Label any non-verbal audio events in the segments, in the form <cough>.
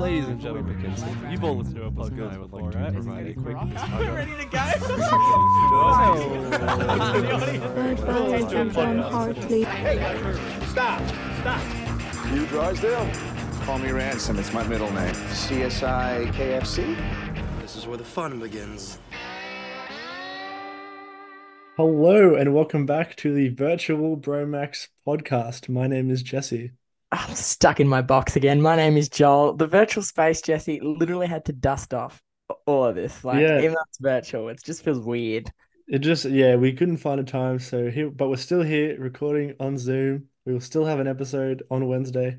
Ladies and gentlemen, you've all listened to a podcast before, right? provide a quick Ready to go? Goodbye, John John Hartley. Stop! Stop! You Drysdale? Call me Ransom. It's my middle name. CSI KFC? This is where the fun begins. Hello and welcome back to the Virtual Bromax podcast. My name is Jesse. I'm stuck in my box again. My name is Joel. The virtual space, Jesse, literally had to dust off all of this. Like, Yeah. even though it's virtual, it just feels weird. It just, yeah, we couldn't find a time, so here, but we're still here recording on Zoom. We will still have an episode on Wednesday.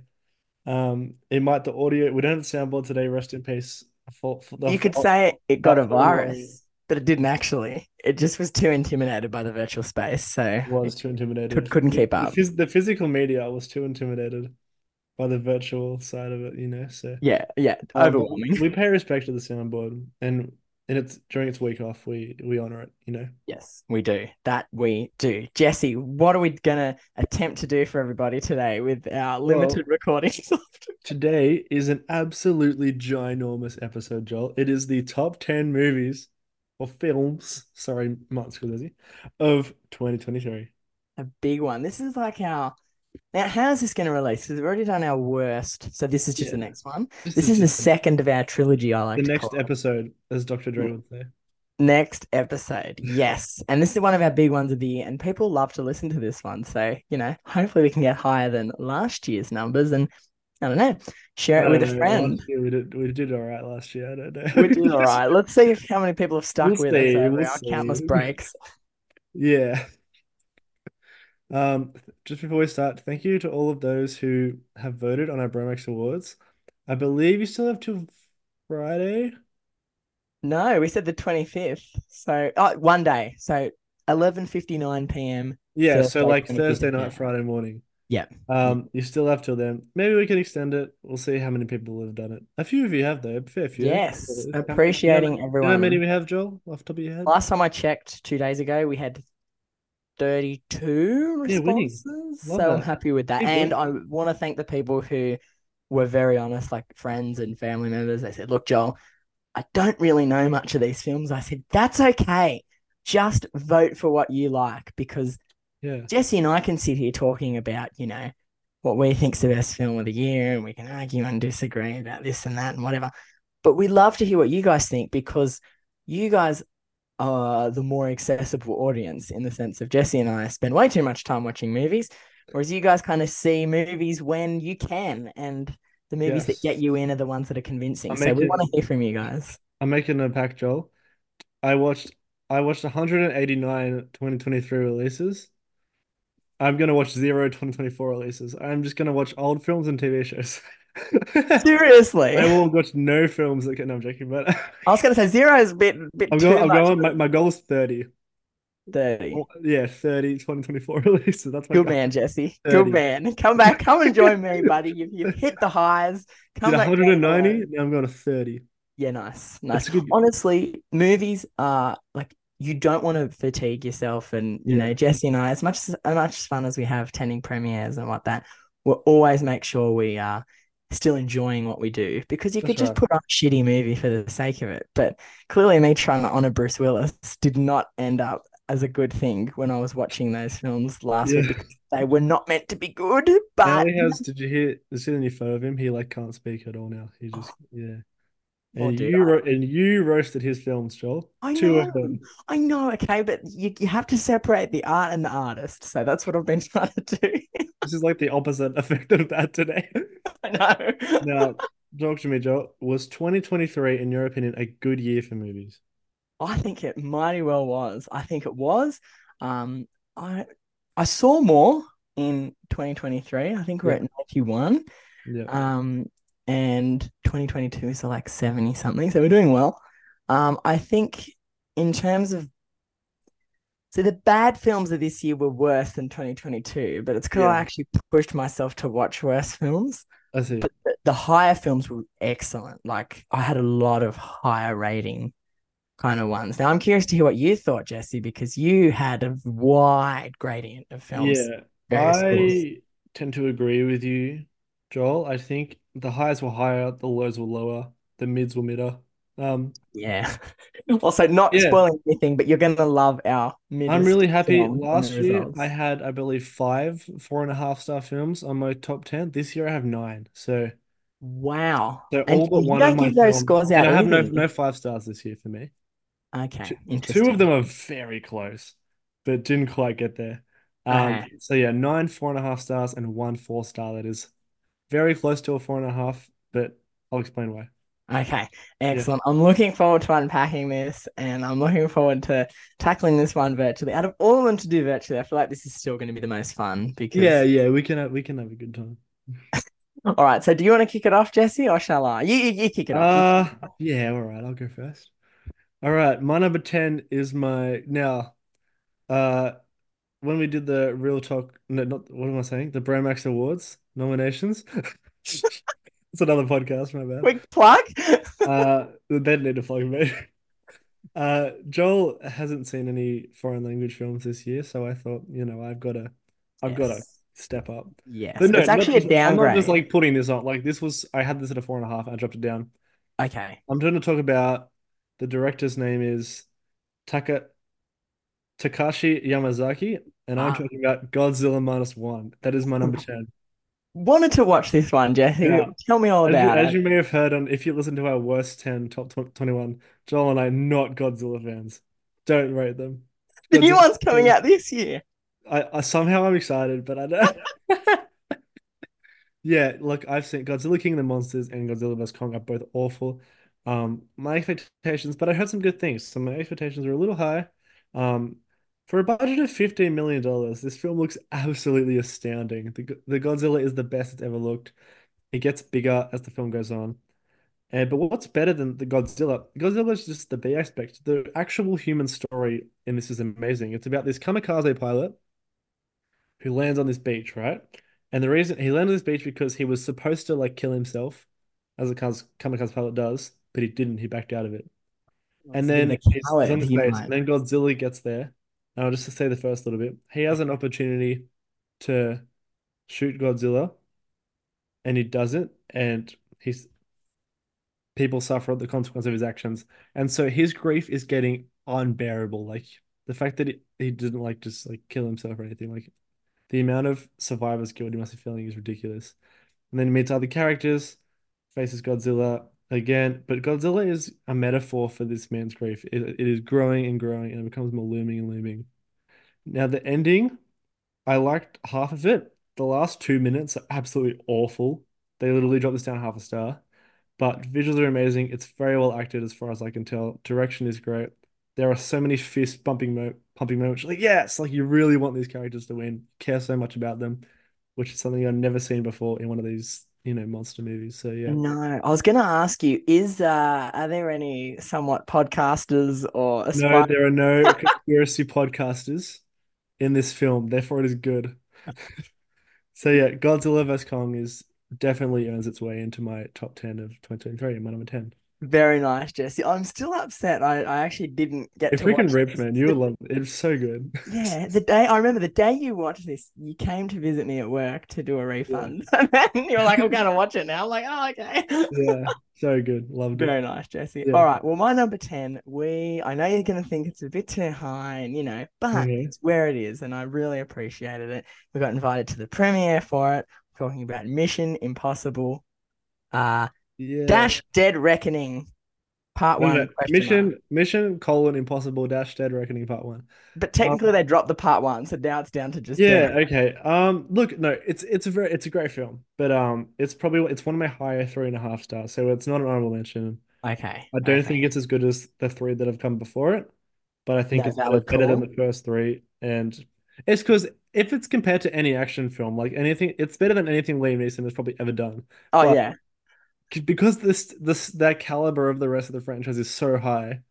Um, it might the audio, we don't have the soundboard today. Rest in peace. For, for the, You could say it got a virus, but it didn't actually. It just was too intimidated by the virtual space. So it was too intimidated. Could- couldn't keep The up. phys- the physical media was too intimidated by the virtual side of it, you know. So yeah, yeah, Um, overwhelming. we pay respect to the soundboard, and and it's during its week off, we we honor it, you know. Yes, we do. That we do. Jesse, what are we gonna attempt to do for everybody today with our limited recordings? <laughs> Today is an absolutely ginormous episode, Joel. It is the top 10 movies or films, sorry, Martin Scorsese, of 2023. a big one. This is like our now. How is this going to release? Because we've already done our worst, so this is just the next one. This is the just second of our trilogy. I like the to next call it. episode, as Dr. Dre would say. Next episode, yes, and this is one of our big ones of the year, and people love to listen to this one. So you know, hopefully we can get higher than last year's numbers, and I don't know, share it with I a don't friend. last we did we did all right last year. I don't know. We did all right. <laughs> Let's see if, how many people have stuck We'll with see, us over we'll our countless breaks. <laughs> Yeah. Um, just before we start, thank you to all of those who have voted on our Bromax Awards. I believe you still have till Friday. No, we said the twenty fifth. So oh, one day. So eleven fifty nine p.m. Yeah, so like 25th, Thursday night, yeah. Friday morning. Yeah. Um, you still have till then. Maybe we can extend it. We'll see how many people have done it. A few of you have though, fair few. Yes, How- you know- appreciating know how many we have, Joel, off the top of your head? Last time I checked two days ago, we had 32 responses. So I'm happy with that. And I want to thank the people who were very honest, like friends and family members. They said, Look, Joel, I don't really know much of these films. I said, That's okay. Just vote for what you like because Yeah. Jesse and I can sit here talking about, you know, what we think's the best film of the year, and we can argue and disagree about this and that and whatever. But we love to hear what you guys think because you guys are the more accessible audience in the sense of Jesse and I spend way too much time watching movies, whereas you guys kind of see movies when you can, and the movies that get you in are the ones that are convincing. I'm So we want to hear from you guys. I'm making a pact, Joel. I watched I watched 189 2023 releases. I'm gonna watch zero 2024 releases. I'm just gonna watch old films and TV shows. <laughs> Seriously, I will watch no films that can. No, I'm joking, but I was going to say zero is a bit, bit I'm too going. I'm much. going. My, my goal is 30. Thirty. Well, Yeah, 30 2024 <laughs> releases. That's my Good goal. man, Jesse. 30. Good man. Come back. Come and join me, buddy. You've, you've hit the highs. Come Did back. 190? Now I'm going to 30. Yeah, nice. Nice. good. Honestly, movies are like you don't want to fatigue yourself. And you Yeah. know, Jesse and I, as much as, as much fun as we have attending premieres and what that, we'll always make sure we are still enjoying what we do because you could That's just right. put on a shitty movie for the sake of it. But clearly, me trying to honor Bruce Willis did not end up as a good thing when I was watching those films last Yeah. week because they were not meant to be good. But he has. Did you hear? Is there any photo of him? He like can't speak at all now. He oh. just yeah. Oh, And dude, you ro and you roasted his films, Joel. I Two know, of them. I know, okay, but you, you have to separate the art and the artist. So that's what I've been <laughs> trying to do. This is like the opposite <laughs> effect of that today. <laughs> I know. <laughs> Now, talk to me, Joel. Was 2023, in your opinion, a good year for movies? I think it mighty well was. I think it was. Um, I I saw more in 2023. I think we're Yeah. at 91. Yeah. Um, and 2022 is like 70 something. So we're doing well. Um, I think in terms of so the bad films of this year were worse than 2022, but it's because I actually pushed myself to watch worse films. I see. But the, the higher films were excellent. Like I had a lot of higher rating kind of ones. Now I'm curious to hear what you thought, Jesse, because you had a wide gradient of films. Yeah, I schools. tend to agree with you, Joel. I think the highs were higher, the lows were lower, the mids were midder. Um, Yeah. <laughs> Also, not Yeah. spoiling anything, but you're gonna love our. I'm really happy. film and the Last year. I had, I believe, five four and a half star films on my top ten. This year I have nine. So, Wow. so all but one don't of my give those films, scores out I have no no five stars this year for me. Okay, Two, two of them are very close, but didn't quite get there. Um, Okay. so yeah, nine four and a half stars and one four star that is very close to a four and a half, but I'll explain why. Okay, excellent. I'm looking forward to unpacking this, and I'm looking forward to tackling this one virtually. Out of all of them to do virtually, I feel like this is still going to be the most fun because. Yeah, yeah, we can have, we can have a good time. <laughs> All right. So, do you want to kick it off, Jesse, or shall I? You, you, you kick it off. Uh, yeah, all right, I'll go first. All right, my number 10 is my now uh when we did the Real Talk no not what am I saying? The Bromax Awards nominations. <laughs> It's another podcast, my bad. Quick plug. <laughs> Uh they need to plug me. Uh Joel hasn't seen any foreign language films this year, so I thought, you know, I've got to I've got to step up. Yes, no, it's not actually a just- I'm not just like putting this on. Like this was I had this at a four and a half, and I dropped it down. Okay. I'm going to talk about the director's name is Taka Takashi Yamazaki, and I'm Ah. talking about Godzilla minus one. That is my number 10. Wanted to watch this one, Jesse. Yeah. Tell me all As you, about as you may have heard on, if you listen to our worst 10 top 21, Joel and I are not Godzilla fans. Don't rate them. The new one's coming out this year. I, I somehow I'm excited, but I don't. <laughs> Yeah, look, I've seen Godzilla King of the Monsters and Godzilla vs Kong are both awful. Um, my expectations, but I heard some good things. So my expectations are a little high. Um, for a budget of $15 million, this film looks absolutely astounding. The, the Godzilla is the best it's ever looked. It gets bigger as the film goes on. And but what's better than the Godzilla? Godzilla is just the B aspect. The actual human story in this is amazing. It's about this kamikaze pilot who lands on this beach, right? And the reason he landed on this beach because he was supposed to like kill himself, as a kamikaze pilot does, but he didn't. He backed out of it. And It's a bit then a he's, he's on his he base. And then Godzilla gets there. I'll just say the first little bit. He has an opportunity to shoot Godzilla, and he doesn't. And he's people suffer the consequence of his actions. And so his grief is getting unbearable. Like the fact that he, he didn't like just like kill himself or anything. Like the amount of survivors killed he must be feeling is ridiculous. And then he meets other characters, faces Godzilla again. But Godzilla is a metaphor for this man's grief. It, it is growing and growing and it becomes more looming and looming. Now the ending, I liked half of it. The last two minutes are absolutely awful. They literally drop this down half a star. But visuals are amazing. It's very well acted as far as I can tell. Direction is great. There are so many fist bumping mo pumping moments. Like, yes, like you really want these characters to win. Care so much about them, which is something I've never seen before in one of these, you know, monster movies. So yeah. No, I was gonna ask you, is uh are there any somewhat podcasters or No, there are no <laughs> conspiracy podcasters in this film, therefore it is good. <laughs> So yeah, Godzilla vs Kong is definitely earns its way into my top 10 of 2023, my number 10. Very nice, Jesse. I'm still upset. I, I actually didn't get it. If to we can rip, this. man, you would love it. It's so good. Yeah, the day I remember the day you watched this, you came to visit me at work to do a refund. <laughs> And then you were like, I'm gonna watch it now. I'm like, oh, okay. Yeah, so <laughs> good. Loved it. Very nice, Jesse. Yeah. All right. Well, my number 10, we I know you're gonna think it's a bit too high, and you know, but Okay. it's where it is, and I really appreciated it. We got invited to the premiere for it, talking about Mission Impossible, uh Yeah. Dash Dead Reckoning, part No, one. no, question mark. Mission Mission colon Impossible Dash Dead Reckoning Part One. But technically they dropped the part one, so now it's down to just Yeah, okay. Um, look, no, it's it's a very it's a great film, but um, it's probably it's one of my higher three and a half stars, so it's not an honorable mention. Okay. I don't okay. think it's as good as the three that have come before it, but I think No, it's valid better than the first three, and it's because if it's compared to any action film, like anything, it's better than anything Liam Neeson has probably ever done. Oh but- yeah. Because this this that caliber of the rest of the franchise is so high,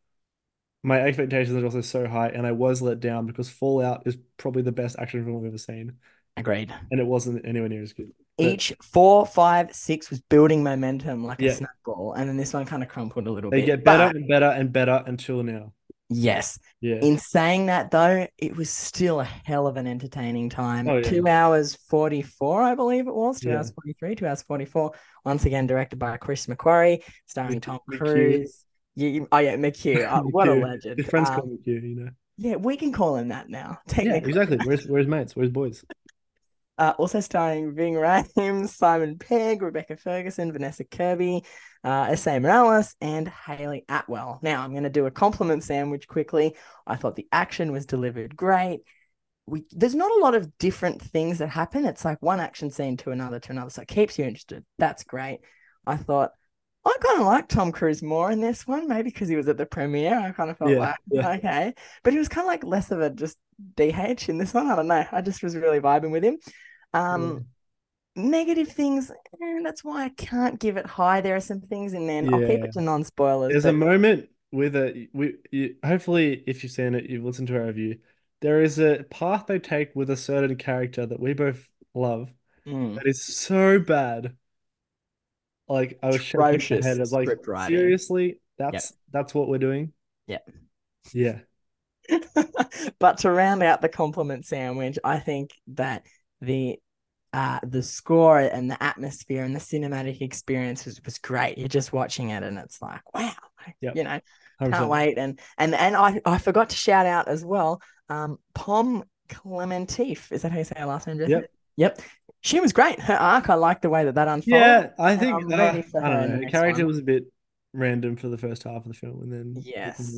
my expectations are also so high, and I was let down because Fallout is probably the best action film I've ever seen, Agreed. and it wasn't anywhere near as good. Each four, five, six was building momentum like Yeah. a snowball, and then this one kind of crumpled a little They bit. They get better but and better and better until now. Yes. Yeah. In saying that, though, it was still a hell of an entertaining time. Oh, yeah. Two hours 44, I believe it was. Two Yeah. hours 43, two hours 44. Once again, directed by Chris McQuarrie, starring Mc- Tom McHugh. Cruise. You, oh, yeah, McHugh. <laughs> Oh, what a legend. His friends Um, call him Q, you know. yeah, we can call him that now. Yeah, exactly. Where's where's mates? Where's boys? Uh, also starring Ving Rhames, <laughs> Simon Pegg, Rebecca Ferguson, Vanessa Kirby, uh, Esai Morales, and Hayley Atwell. Now, I'm going to do a compliment sandwich quickly. I thought the action was delivered great. We there's not a lot of different things that happen. It's like one action scene to another to another, so it keeps you interested. That's great. I thought I kind of like Tom Cruise more in this one, maybe because he was at the premiere. I kind of felt Yeah, like yeah. okay, but he was kind of like less of a just DH in this one. I don't know. I just was really vibing with him. Um, negative things. eh, that's why I can't give it high. There are some things in there. and I'll keep it to non spoilers. There's a moment with a we you, hopefully if you've seen it, you've listened to our review. There is a path they take with a certain character that we both love Mm. that is so bad. Like I was shaking my head. I was like, writing. seriously, that's that's what we're doing. Yep. Yeah. <laughs> but to round out the compliment sandwich, I think that the uh the score and the atmosphere and the cinematic experience was, was great. You're just watching it and it's like, wow, Yep. you know, 100%. can't wait. And and and I, I forgot to shout out as well, um, Pom Klementieff. Is that how you say her last name? Yep. Yep. She was great. Her arc, I liked the way that that unfolded. Yeah, I think uh, I don't the know. The character one. was a bit random for the first half of the film, and then Yes.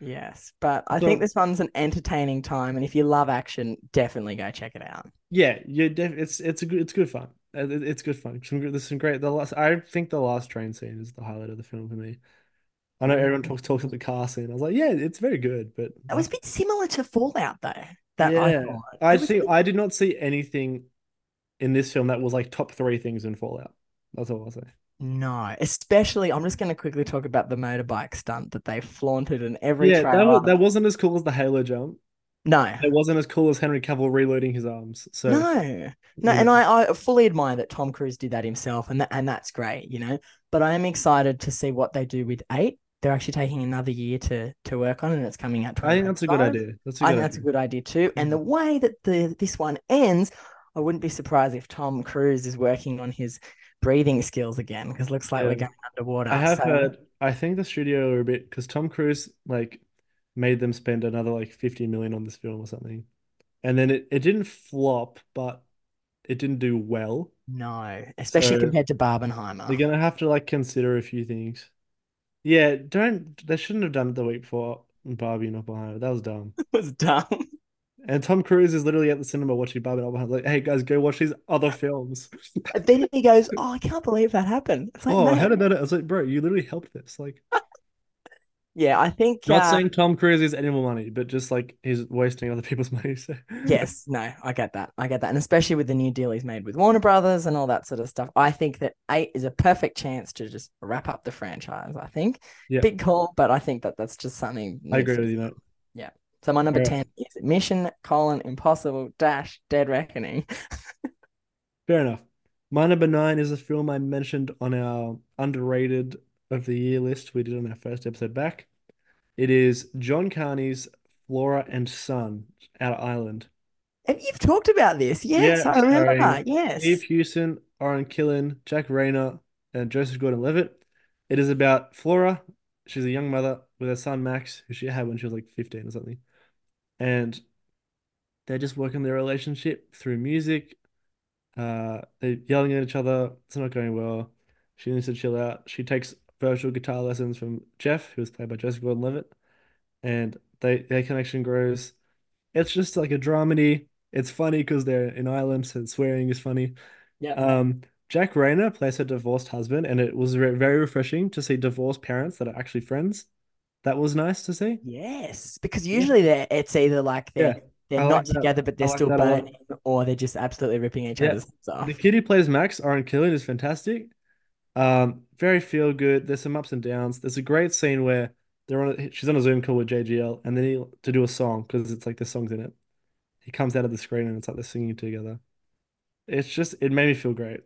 Yes, but I So- think this one's an entertaining time, and if you love action, definitely go check it out. Yeah, you def- it's it's a good it's good fun. Uh, it- It's good fun. Some good, there's some great. The last I think the last train scene is the highlight of the film for me. I know everyone talks talks about the car scene. I was like, yeah, it's very good, but It was a bit similar to Fallout, though. That I yeah, thought. I a see. bit- I did not see anything in this film that was like top three things in Fallout. That's all I'll say. No, especially I'm just going to quickly talk about the motorbike stunt that they flaunted in every Yeah, that trailer. was, that wasn't as cool as the Halo jump. no, It wasn't as cool as Henry Cavill reloading his arms. So no, no, yeah. and I, I fully admire that Tom Cruise did that himself, and that and that's great, you know. But I am excited to see what they do with eight. They're actually taking another year to to work on, it, and it's coming out. I think that's a good idea. That's a I good think that's a good idea too. And the mm-hmm. way that the this one ends, I wouldn't be surprised if Tom Cruise is working on his breathing skills again because looks like we're going underwater. I have So, heard. I think the studio are a bit because Tom Cruise like made them spend another like 50 million on this film or something, and then it, it didn't flop, but it didn't do well. no, especially So- compared to Barbenheimer. They're gonna have to like consider a few things. Yeah, don't. They shouldn't have done it the week before Barbie and Oppenheimer. That was dumb. <laughs> It was dumb. And Tom Cruise is literally at the cinema watching Barbie and Oppenheimer. Like, hey guys, go watch these other films. And then he goes, "Oh, I can't believe that happened." It's like, Oh, heard about it. I was like, bro, you literally helped this. Like, <laughs> yeah, I think. not uh, saying Tom Cruise is any more money, but just like he's wasting other people's <laughs> money. So Yes, no, I get that. I get that. And especially with the new deal he's made with Warner Brothers and all that sort of stuff, I think that eight is a perfect chance to just wrap up the franchise. I think. Yeah. Big call, but I think that that's just something. I agree with you, mate. So my number Yeah. 10 is Mission colon Impossible dash Dead Reckoning. <laughs> Fair enough. My number nine is a film I mentioned on our underrated of the year list we did on our first episode back. It is John Carney's Flora and Son out of Ireland. And you've talked about this. Yes, Yeah, I remember. sorry. Yes. Eve Hewson, Orén Kinlan, Jack Reynor, and Joseph Gordon-Levitt. It is about Flora. She's a young mother with her son Max, who she had when she was like 15 or something. And they're just working their relationship through music. Uh, they're yelling at each other. It's not going well. She needs to chill out. She takes virtual guitar lessons from Jeff, who was played by Joseph Gordon-Levitt, and they their connection grows. It's just like a dramedy. It's funny because they're in Ireland, so swearing is funny. Yeah. Um, Jack Reynor plays her divorced husband, and it was re- very refreshing to see divorced parents that are actually friends. That was nice to see. Yes, because usually they're it's either like they're Yeah, they're I like not that. together but they're like still that a lot. burning, or they're just absolutely ripping each Yeah. other's heads off. The kid who plays Max, Orén Kinlan, is fantastic. Um, very feel good. There's some ups and downs. There's a great scene where they're on. A, she's on a Zoom call with JGL, and then he to do a song because it's like the songs in it. He comes out of the screen and it's like they're singing together. It's just it made me feel great.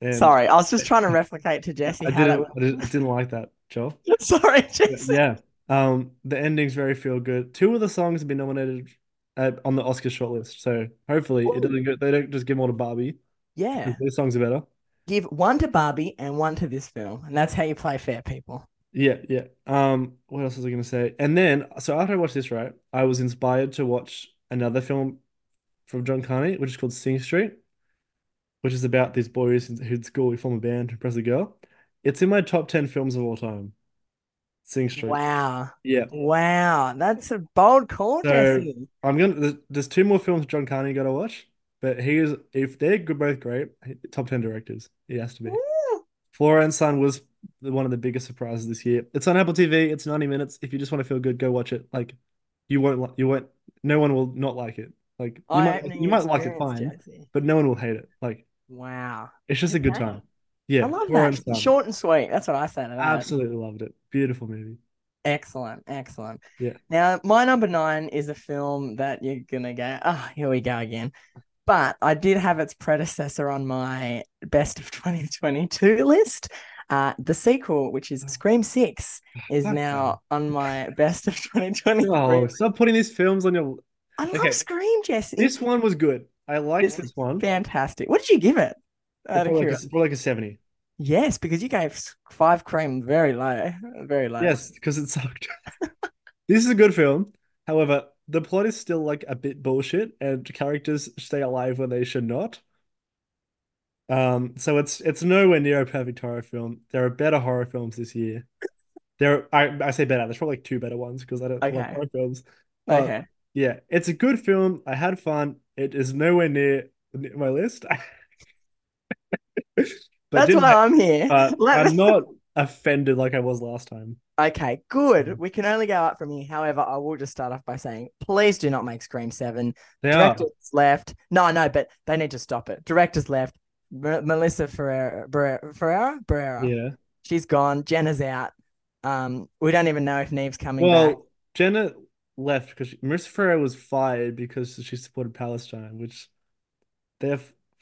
And Sorry, I was just <laughs> trying to replicate to Jesse I how didn't, I didn't, I didn't like that, Joel. <laughs> Sorry, Jesse. Yeah, Um, the ending's very feel good. Two of the songs have been nominated uh, on the Oscar shortlist, so hopefully it doesn't go. They don't just give all to Barbie. Yeah. Their songs are better. Give one to Barbie and one to this film. And that's how you play fair, people. Yeah, yeah. Um, what else was I gonna say? And then, so after I watched this, right, I was inspired to watch another film from John Carney, which is called Sing Street, which is about these boys who in school who form a band to impress a girl. It's in my top ten films of all time. Sing Street. Wow. Yeah. Wow. That's a bold call, So- Jesse. I'm gonna. There's, there's two more films John Carney got to watch, but he is if they're good, both great. Top ten directors. He has to be. Ooh. Flora and Son was one of the biggest surprises this year. It's on Apple TV. It's 90 minutes. If you just want to feel good, go watch it. Like, you won't. You won't. No one will not like it. Like, you might. You might like it fine, Jesse. but no one will hate it. Like, Wow. it's just a good time. Yeah. I love that. Short and sweet. That's what I said. Absolutely loved it. Beautiful movie. Excellent, excellent. Yeah. Now, my number nine is a film that you're gonna go, ah, here we go again. But I did have its predecessor on my best of <laughs> 2022 list. Uh, the sequel, which is Scream Six, <sighs> is now on my <laughs> best of 2023. Oh, stop putting these films on your. I love okay. Scream, Jesse. This one was good. I liked This this, one. fantastic. What did you give it? Out of Probably like, a, probably like a 70. Yes, because you gave five cream very low, very low. Yes, because it sucked. <laughs> This is a good film. However, the plot is still like a bit bullshit and characters stay alive when they should not. Um, so it's it's nowhere near a perfect horror film. There are better horror films this year. There are, I, I say better, there's probably like two better ones because I don't like horror films. Uh, Okay. yeah, it's a good film. I had fun. It is nowhere near my list. <laughs> But That's why I'm here. <laughs> Let- I'm not offended like I was last time. Okay, good. We can only go up from here. However, I will just start off by saying, please do not make Scream 7. They are. Directors left. No, no, but they need to stop it. Directors left. M- Melissa Ferreira, Ferreira, Ferreira. Yeah. She's gone. Jenna's out. Um, we don't even know if Neve's coming Well, back. Jenna left because Marissa Ferrer was fired because she supported Palestine, which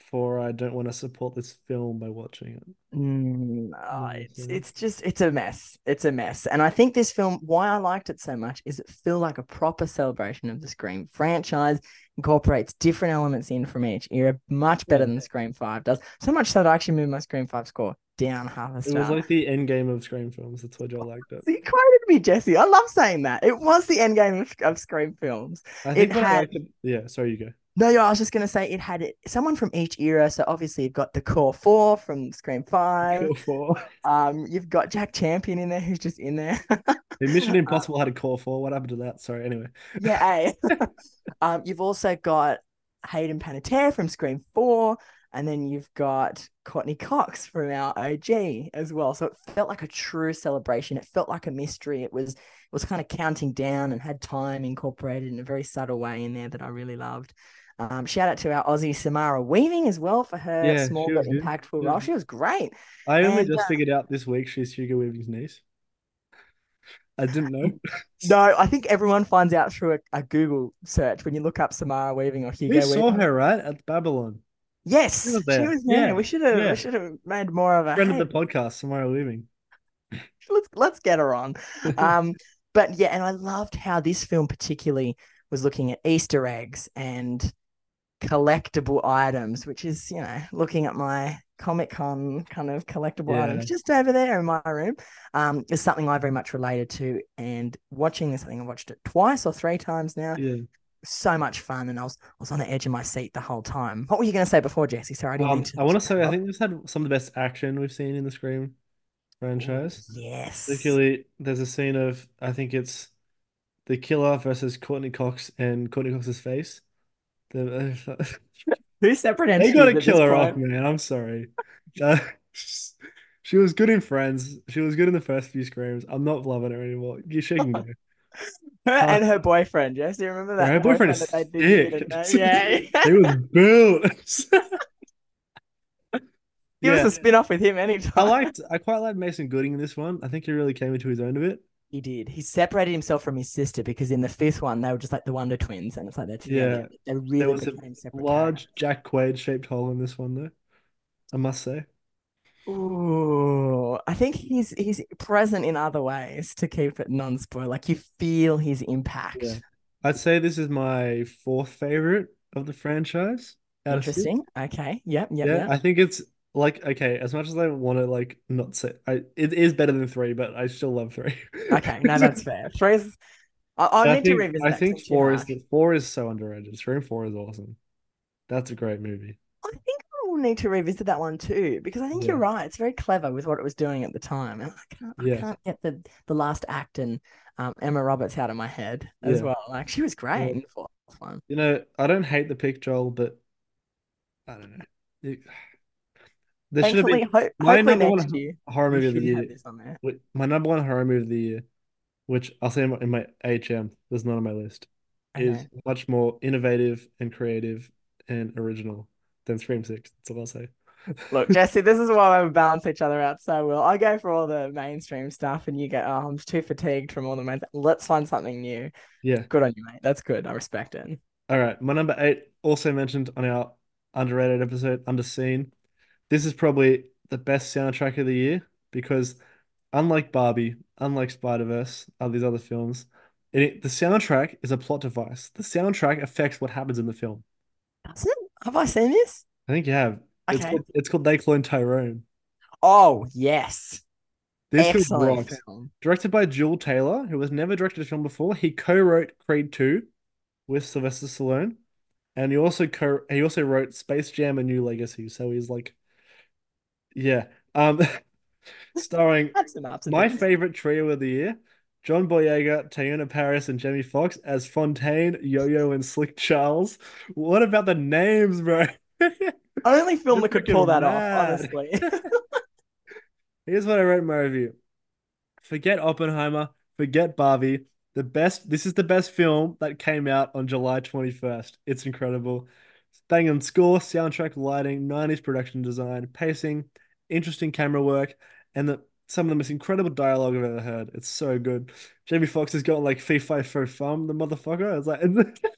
therefore I don't want to support this film by watching it. Mm, oh, it's it's just it's a mess. It's a mess. And I think this film, why I liked it so much, is it feel like a proper celebration of the Scream franchise, incorporates different elements in from each era, much better than Scream 5 does. So much so that I actually moved my Scream 5 score down half a star. It was like the end game of Scream films. That's why Joel liked it. you quoted me, Jesse. I love saying that. It was the end game of, of Scream films. I think It had- it. Yeah, sorry, you go. No, yeah, I was just gonna say it had it, someone from each era. So obviously you've got the core four from Scream Five. Core four. Um, you've got Jack Champion in there who's just in there. <laughs> The Mission Impossible had a core four. What happened to that? Sorry. Anyway. yeah, eh. <laughs> um, you've also got Hayden Panettiere from Scream Four, and then you've got Courteney Cox from our OG as well. So it felt like a true celebration. It felt like a mystery. It was it was kind of counting down and had time incorporated in a very subtle way in there that I really loved. Um, shout out to our Aussie Samara Weaving as well for her Yeah, small but good. impactful Yeah. role. She was great. I only And, just uh, figured out this week she's Hugo Weaving's niece. I didn't know. <laughs> No, I think everyone finds out through a, a Google search when you look up Samara Weaving or Hugo We saw her right at Babylon. Yes, She was she there. was there. Yeah, We should have yeah. we should have made more of a Friend of the podcast, Samara Weaving. <laughs> let's let's get her on. <laughs> Um, but yeah, and I loved how this film particularly was looking at Easter eggs and collectible items, which is you know looking at my Comic Con kind of collectible items just over there in my room. Um, is something I very much related to, and watching this, I think I watched it twice or three times now. Yeah. So much fun, and I was I was on the edge of my seat the whole time. What were you going to say before, Jesse? Sorry, I didn't Um. I want to say I think we've had some of the best action we've seen in the Scream franchise. Yes. Particularly, there's a scene of I think it's the killer versus Courteney Cox and Courteney Cox's face. The, Two separate they entities. gotta at kill her off, man. I'm sorry. Uh, <laughs> she was good in Friends. She was good in the first few Screams. I'm not loving her anymore. You she can <laughs> go. Her and her boyfriend. Jesse, remember that? Her boyfriend is that they did sick. the other day? Yeah. He was built. <laughs> Give us a spin off with him anytime. I liked. I quite liked Mason Gooding in this one. I think he really came into his own a bit. He did. He separated himself from his sister because in the fifth one they were just like the Wonder Twins, and it's like they're together. They really There was a large Jack Quaid shaped hole in this one, though. I must say. Ooh, I think he's he's present in other ways to keep it non-spoil. Like you feel his impact. Yeah. I'd say this is my fourth favorite of the franchise. out of six. Interesting. Okay. Yep. Yep. Yeah, yep. I think it's like okay, as much as I want to like not say I it is better than three, but I still love three. Okay. No, that's <laughs> fair. Three's. I, I I need to think revisit. I think four is asked. four is so underrated. three and four is awesome. That's a great movie. I think I will need to revisit that one too because I think Yeah. you're right. It's very clever with what it was doing at the time, and I can't, I Yeah. can't get the the last act and um, Emma Roberts out of my head as Yeah. well. Like she was great in the fourth one. You know, I don't hate the pick, Joel, but I don't know. It- there should have been ho- my number one year horror movie of the year. Wait, My number one horror movie of the year, which I'll say in my, in my HM, not on my list, is much more innovative and creative and original than Scream Six. That's all I'll say. Look, <laughs> Jesse, this is why we balance each other out so well. I go for all the mainstream stuff, and you go, "Oh, I'm too fatigued from all the main." Let's find something new. Yeah. Good on you, mate. That's good. I respect it. All right. My number eight, also mentioned on our underrated episode, Underseen. This is probably the best soundtrack of the year because, unlike Barbie, unlike Spider-Verse, of these other films, it, the soundtrack is a plot device. The soundtrack affects what happens in the film. Does it? Have I seen this? I think you have. It's Okay. called, it's called They Clone Tyrone. Oh yes, This excellent rocks. film. Directed by Juel Taylor, who has never directed a film before. He co-wrote Creed 2 with Sylvester Stallone. And he also co he also wrote Space Jam: A New Legacy. So he's like, yeah. Um, <laughs> starring Had some ups and my favorite trio of the year: John Boyega, Teyonah Parris, and Jamie Foxx as Fontaine, Yo-Yo, and Slick Charles. What about the names, bro? Only film that could pull that mad. off, honestly. <laughs> Here's what I wrote in my review. Forget Oppenheimer, forget Barbie. The best, this is the best film that came out on July 21st. It's incredible. Bang Banging score, soundtrack, lighting, 90s production design, pacing, interesting camera work, and the, some of the most incredible dialogue I've ever heard. It's so good. Jamie Foxx has got like fee fi fo fum, the motherfucker. It's like <laughs>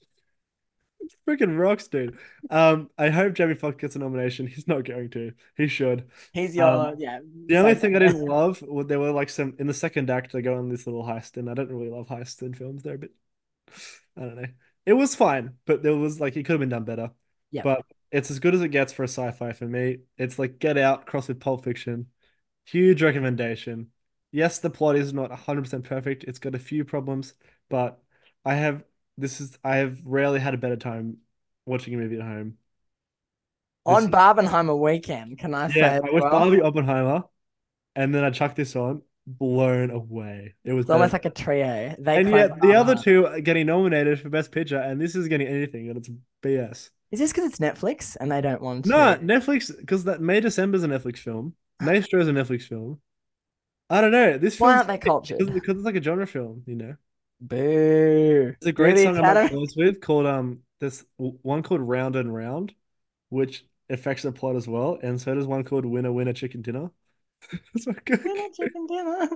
it's freaking rocks, dude. Um, I hope Jamie Foxx gets a nomination. He's not going to. He should. He's your Um, yeah. The only thing I didn't <laughs> love was there were like some in the second act they go on this little heist, and I don't really love heists in films. They're a bit, I don't know. It was fine, but there was like it could have been done better. Yeah. But it's as good as it gets for a sci-fi for me. It's like Get Out crossed with Pulp Fiction. Huge recommendation. Yes, the plot is not 100% perfect. It's got a few problems, but I have this is I have rarely had a better time watching a movie at home. on This- Barbenheimer weekend. Can I say Yeah, as I watched well? Barbie Oppenheimer, and then I chucked this on, blown away. It was almost like a trio. They and yet the other two are getting nominated for Best Picture, and this is getting anything, and it's BS. Is this because it's Netflix and they don't want to? No, Netflix, because that May December's a Netflix film. Maestro is a Netflix film. I don't know. This Why aren't they cultured? because it's like a genre film, you know. Boo. It's a great Really, song I'm close with called um this one called Round and Round, which affects the plot as well, and so does one called Winner Winner Chicken Dinner. <laughs> It's not good. Dinner, chicken dinner.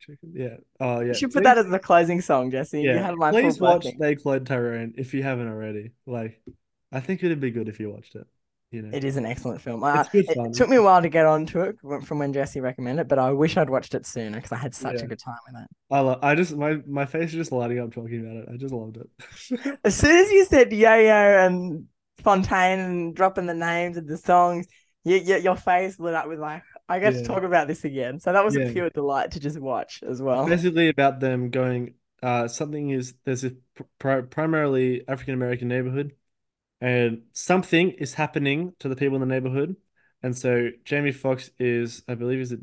Chicken- <laughs> Yeah. Oh yeah. You should put Please- that as the closing song, Jesse. You Yeah. had my Please watch. They Clone Tyrone if you haven't already. Like, I think it'd be good if you watched it. You know. It is an excellent film. Uh, good it took me a while to get onto it from when Jesse recommended it, but I wish I'd watched it sooner because I had such Yeah. a good time with it. I lo- I just my my face is just lighting up talking about it. I just loved it. <laughs> As soon as you said Yo-Yo and Fontaine and dropping the names of the songs, you, you, your face lit up with like, I get Yeah. to talk about this again. So that was Yeah. a pure delight to just watch as well. Basically about them going uh something is there's a pri primarily African American neighborhood and something is happening to the people in the neighborhood. And so Jamie Foxx is I believe is it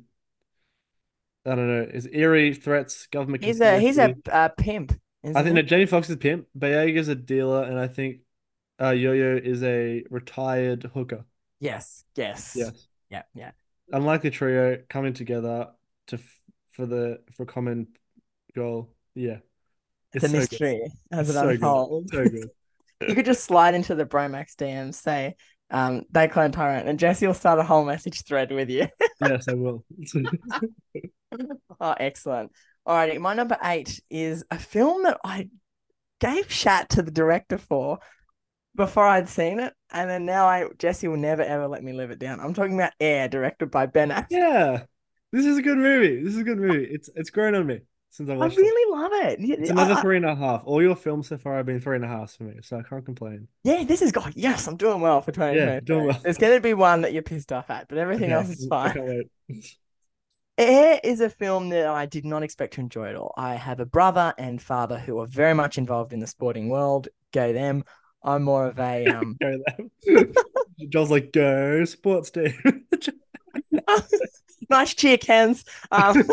I don't know, is eerie threats, government He's a he's a uh, pimp. I think that Jamie Foxx is pimp, Boyega's a dealer, and I think uh Yo-Yo is a retired hooker. Yes, yes, Yes. yeah, yeah. Unlikely trio coming together to f for the for common goal. Yeah. It's, a so good. mystery as It's it so good. So good. <laughs> You could just slide into the Bromax DMs, say, um, they clone Tyrone, and Jesse will start a whole message thread with you. <laughs> Yes, I will. <laughs> oh, excellent. Alrighty, my number eight is a film that I gave shat to the director for, before I'd seen it, and then now I Jesse will never ever let me live it down. I'm talking about Air, directed by Ben Affleck. Yeah, this is a good movie. This is a good movie. It's it's grown on me since I I watched it. really love it. It's another I- three and a half. All your films so far have been three and a half for me, so I can't complain. yeah, this is God. Yes, I'm doing well for 2023. doing well. There's going to be one that you're pissed off at, but everything Okay, else is I fine. <laughs> Air is a film that I did not expect to enjoy at all. I have a brother and father who are very much involved in the sporting world. Go them. I'm more of a <laughs> um Go. <laughs> Joel's like, go sports team. <laughs> nice cheer cans. Um,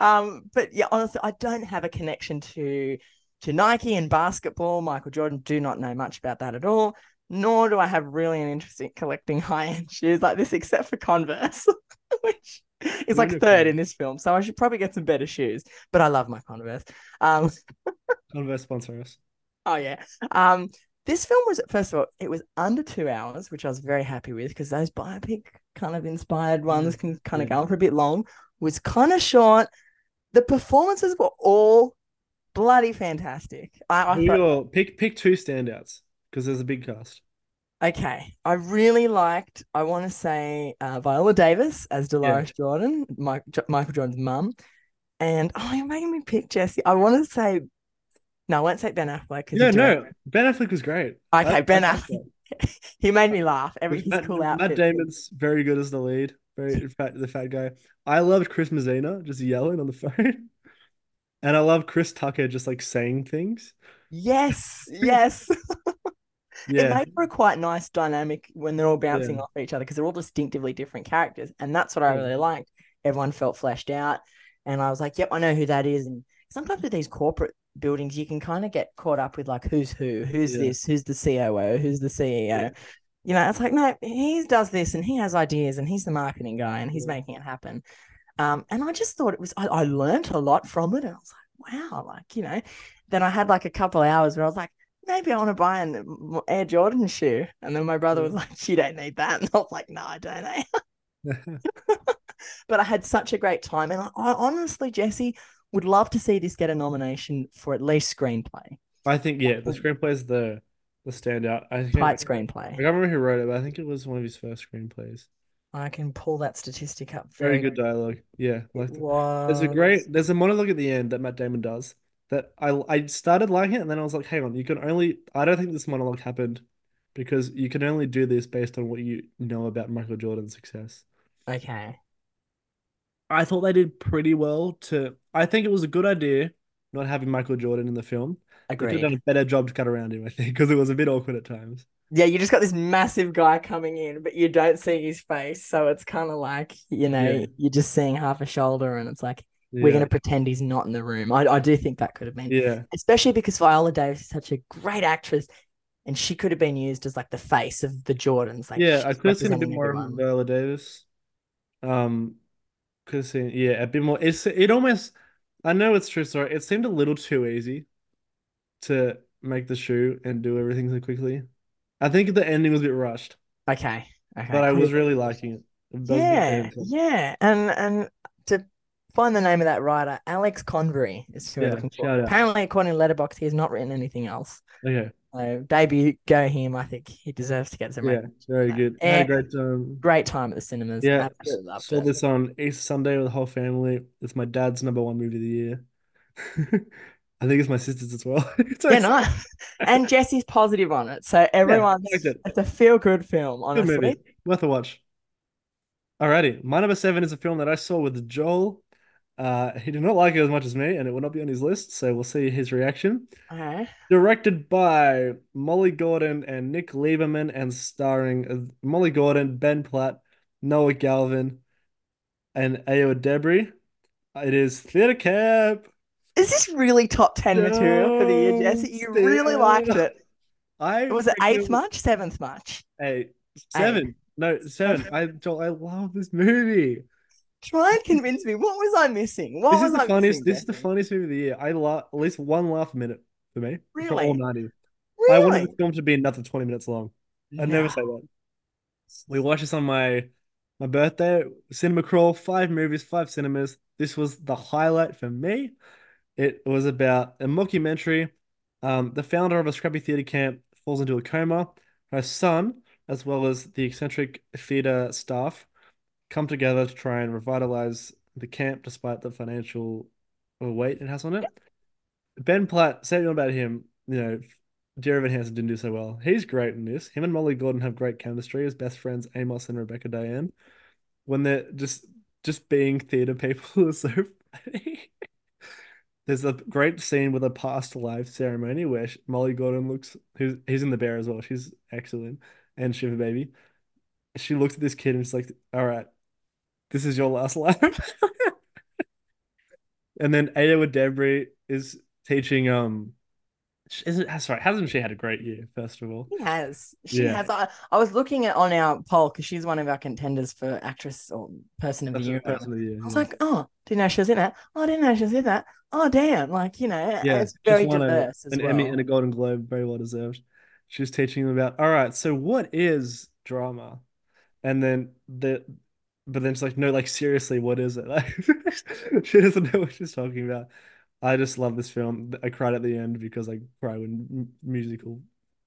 um, but yeah, honestly, I don't have a connection to to Nike and basketball. Michael Jordan do not know much about that at all. Nor do I have really an interest in collecting high end shoes like this, except for Converse, which is like Really third in this film. So I should probably get some better shoes. But I love my Converse. Um, Converse sponsor us. Oh yeah. Um, this film was first of all, it was under two hours, which I was very happy with because those biopic kind of inspired ones can kind of Yeah. go on for a bit long. Was kind of short. The performances were all bloody fantastic. I, I your- pick pick two standouts because there's a big cast. okay, I really liked. I want to say uh, Viola Davis as Dolores Jordan, Mike, Michael Jordan's mum, and oh, you're making me pick Jesse. I want to say. No, I won't say Ben Affleck. No, he no, Ben Affleck was great. Okay, I- Ben I Affleck. <laughs> he made me laugh. Every his Matt, cool Matt outfit. Damon's very good as the lead. Very fat, the fat guy. I loved Chris Messina just yelling on the <laughs> phone, and I love Chris Tucker just like saying things. Yes, yes. <laughs> yeah. It made for a quite nice dynamic when they're all bouncing Yeah. off each other because they're all distinctively different characters, and that's what I really liked. Everyone felt fleshed out, and I was like, "Yep, I know who that is." And sometimes with these corporate buildings, you can kind of get caught up with like who's who, who's Yeah. this, who's the COO, who's the CEO. You know, it's like no, he does this, and he has ideas, and he's the marketing guy, and he's Yeah. making it happen. Um, and I just thought it was, I, I learned a lot from it, and I was like, wow, like you know. Then I had like a couple of hours where I was like, maybe I want to buy an Air Jordan shoe. And then my brother was like, you don't need that. <laughs> And I was like, no, I don't. eh?" <laughs> <laughs> but I had such a great time. And I, I honestly, Jesse, would love to see this get a nomination for at least screenplay, I think yeah, the screenplay is the the standout. I think tight screenplay. I can't remember who wrote it, but I think it was one of his first screenplays. I can pull that statistic up. Very good dialogue. Yeah, like It there's a great there's a monologue at the end that Matt Damon does that I I started liking it and then I was like, hang on, you can only I don't think this monologue happened because you can only do this based on what you know about Michael Jordan's success. Okay. I thought they did pretty well to I think it was a good idea not having Michael Jordan in the film. They could have done a better job to cut around him, I think, because it was a bit awkward at times. Yeah, you just got this massive guy coming in, but you don't see his face. So it's kind of like, you know, Yeah. you're just seeing half a shoulder and it's like, Yeah. we're going to pretend he's not in the room. I, I do think that could have been, Yeah. especially because Viola Davis is such a great actress and she could have been used as like the face of the Jordans. Like, Yeah, I could have seen a bit more of. Viola Davis. Um, could have seen yeah a bit more. It's it almost. I know it's true story. It seemed a little too easy to make the shoe and do everything so quickly. I think the ending was a bit rushed, Okay. Okay. but I was really liking it. It was a bit Yeah. Yeah. And, and to find the name of that writer, Alex Convery is who we're looking for. Apparently, according to Letterboxd, he has not written anything else. Okay, So debut go him. I think he deserves to get some yeah, recognition. very good. Had a great time. Great time at the cinemas. Yeah, saw it. this on Easter Sunday with the whole family. It's my dad's number one movie of the year. <laughs> I think it's my sister's as well. <laughs> It's Yeah, nice. And Jesse's positive on it. So everyone. liked it. it's a feel good film, Good honestly. movie. Worth a watch. Alrighty. My number seven is a film that I saw with Joel. Uh, he did not like it as much as me, and it will not be on his list, so we'll see his reaction. Okay. Directed by Molly Gordon and Nick Lieberman, and starring uh, Molly Gordon, Ben Platt, Noah Galvin, and Ayo Edebiri. It is Theatre Camp. Is this really top 10 material for the year, No, Jesse? You really liked it. I Was it eighth March, Seventh March? Eight. Seven. No, seven. <laughs> I Joel, I love this movie. Try and convince me. What was I missing? What This was is the I funniest. This is the funniest movie of the year. I laugh at least one laugh a minute for me. For all ninety. I wanted Really? the film to be another twenty minutes long. I'd never say that. We watched this on my my birthday. Cinema crawl. Five movies, five cinemas. This was the highlight for me. It was about a mockumentary. Um, the founder of a scrappy theater camp falls into a coma. Her son, as well as the eccentric theater staff, come together to try and revitalize the camp despite the financial uh, weight it has on it. Ben Platt, say about him, you know, Dear Evan Hansen didn't do so well. He's great in this. Him and Molly Gordon have great chemistry as best friends Amos and Rebecca Diane. When they're just just being theater people <laughs> is so funny. There's a great scene with a past life ceremony where Molly Gordon looks, who's he's in the bear as well. She's excellent, and Shiva Baby. She looks at this kid and she's like, "All right, this is your last life." <laughs> And then Ayo Edebiri is teaching. Um, isn't sorry, hasn't she had a great year? First of all, She has. She Yeah. has. I, I was looking at on our poll because she's one of our contenders for actress or person of the year. person of the year. I was yeah. like, oh, didn't know she was in that. Oh, I didn't know she was in that. Oh, damn. Like, you know, Yeah, it's very a- diverse as an well. Emmy and a Golden Globe, very well deserved. She was teaching them about, all right, so what is drama? And then the, but then she's like, no, like seriously, what is it? <laughs> Like, she doesn't know what she's talking about. I just love this film. I cried at the end because I cry when m- musical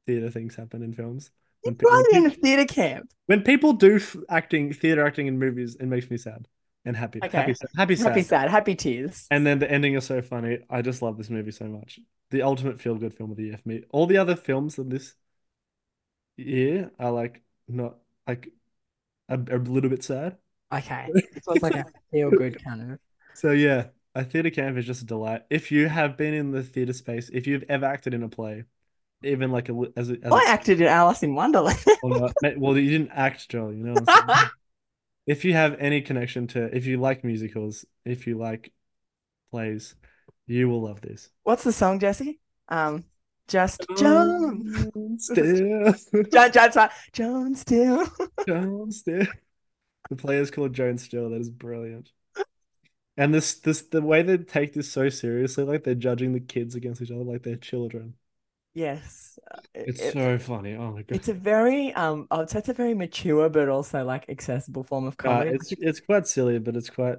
theater things happen in films. When, Right in a theater camp. when people do f- acting, theater acting in movies, it makes me sad and happy. Okay. Happy, sad- happy, Happy sad. sad, happy tears. And then the ending is so funny. I just love this movie so much. The ultimate feel good film of the year for me. All the other films of this year are like not like a, a little bit sad. Okay. <laughs> This was like a feel good kind of. So yeah, a theater camp is just a delight. If you have been in the theater space, if you've ever acted in a play, even like a as a, as I a acted in Alice in Wonderland. <laughs> well, not- well, you didn't act, Joel. You know what I'm? <laughs> If you have any connection to, if you like musicals, if you like plays, you will love this. What's the song, Jesse? Um, just Joan. Still. John, John's right. Joan still. Joan Still. The player's called Joan Still. That is brilliant. And this this the way they take this so seriously, like they're judging the kids against each other like they're children. Yes. Uh, it- It's it- so funny. Oh my god. It's a very um I would say it's a very mature but also like accessible form of Uh, comedy. it's it's quite silly, but it's quite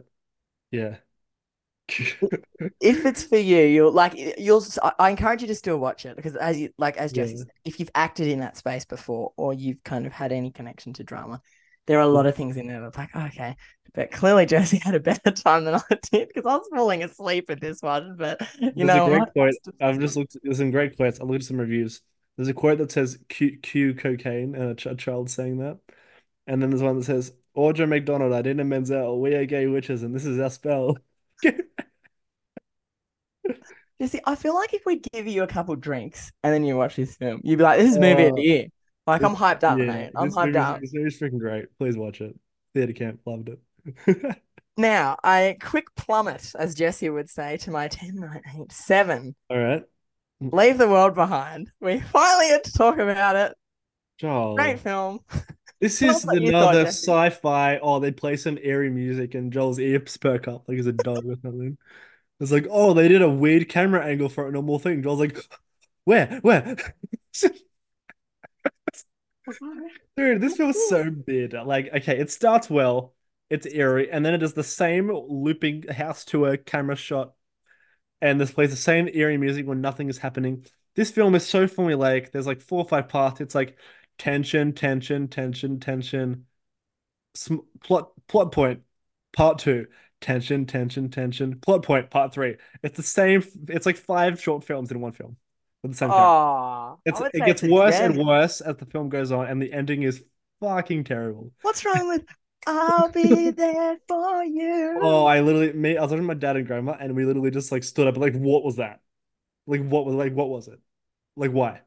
yeah. if it's for you, you'll like you'll I- I encourage you to still watch it because as you like as Jesse Yeah. said, if you've acted in that space before or you've kind of had any connection to drama, there are a lot mm. of things in there that's like, oh, okay. But clearly Jesse had a better time than I did because I was falling asleep at this one. But you There's know a great what? quote. I've just looked. There's some great quotes. I looked at some reviews. There's a quote that says "Q, Q cocaine" and a, ch- a child saying that, and then there's one that says "Audra McDonald, Idina Menzel, we are gay witches, and this is our spell." <laughs> Jesse, I feel like if we give you a couple drinks and then you watch this film, you'd be like, "This is movie of Oh, the uh, year." Like I'm hyped up, yeah, mate. I'm hyped up. This movie's freaking great. Please watch it. Theater camp loved it. <laughs> Now, I quick plummet, as Jesse would say, to my 10, 9, 8, 7. All right, Leave the world behind. We finally get to talk about it. Joel. Great film. This is another sci-fi. Oh, they play some eerie music and Joel's ears perk up like he's a dog or something. It's like, oh, they did a weird camera angle for a normal thing. Joel's like, <gasps> where, where? <laughs> Dude, this feels so bad. Like, okay, it starts well, it's eerie, and then it does the same looping house tour camera shot, and this plays the same eerie music when nothing is happening. This film is so formulaic. There's like four or five parts. It's like tension, tension, tension, tension. Sm plot plot point, part two. Tension, tension, tension. Plot point, part three. It's the same. It's like five short films in one film with the same. Oh, It's it gets worse and worse as the film goes on, and the ending is fucking terrible. What's wrong with <laughs> I'll be there for you? Oh, I literally me, I was watching my dad and grandma, and we literally just like stood up like, what was that? Like, what was like, what was it? Like, why?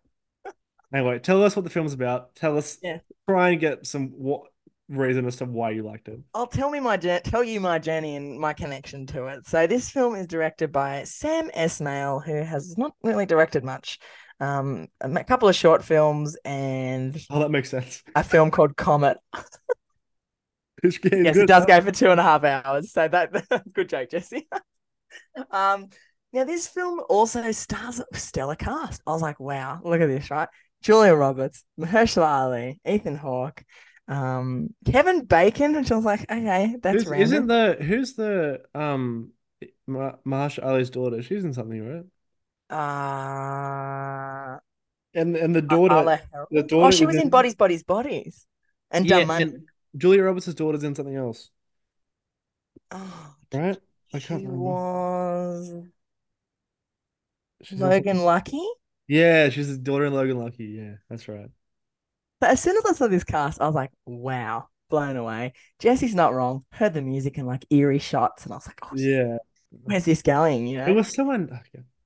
<laughs> Anyway, tell us what the film's about. Tell us. Yeah. Try and get some what reason as to why you liked it. I'll tell me my tell you my journey and my connection to it. So this film is directed by Sam Esmail, who has not really directed much. Um, a couple of short films and Oh, that makes sense. a film called Comet. <laughs> Yes, good. it does go for two and a half hours. So that <laughs> good joke, Jesse. <laughs> um, now this film also stars a stellar cast. I was like, wow, look at this, right? Julia Roberts, Mahershala Ali, Ethan Hawke, um, Kevin Bacon, which I was like, okay, that's Who's- random. isn't the who's the um Ma Mahershala Ali's daughter? She's in something, right? Uh, and and the daughter, I'll let her- the Oh, she was in in- Bodies, Bodies, Bodies, and Yeah, Dumb Money. and Julia Roberts' daughter's in something else, Oh, right? I she can't remember. was She's Logan Lucky. Yeah, she's the daughter in Logan Lucky. Yeah, that's right. But as soon as I saw this cast, I was like, wow, blown away. Jesse's not wrong. Heard the music and like eerie shots, and I was like, oh, Yeah, where's this going? You know, it was someone.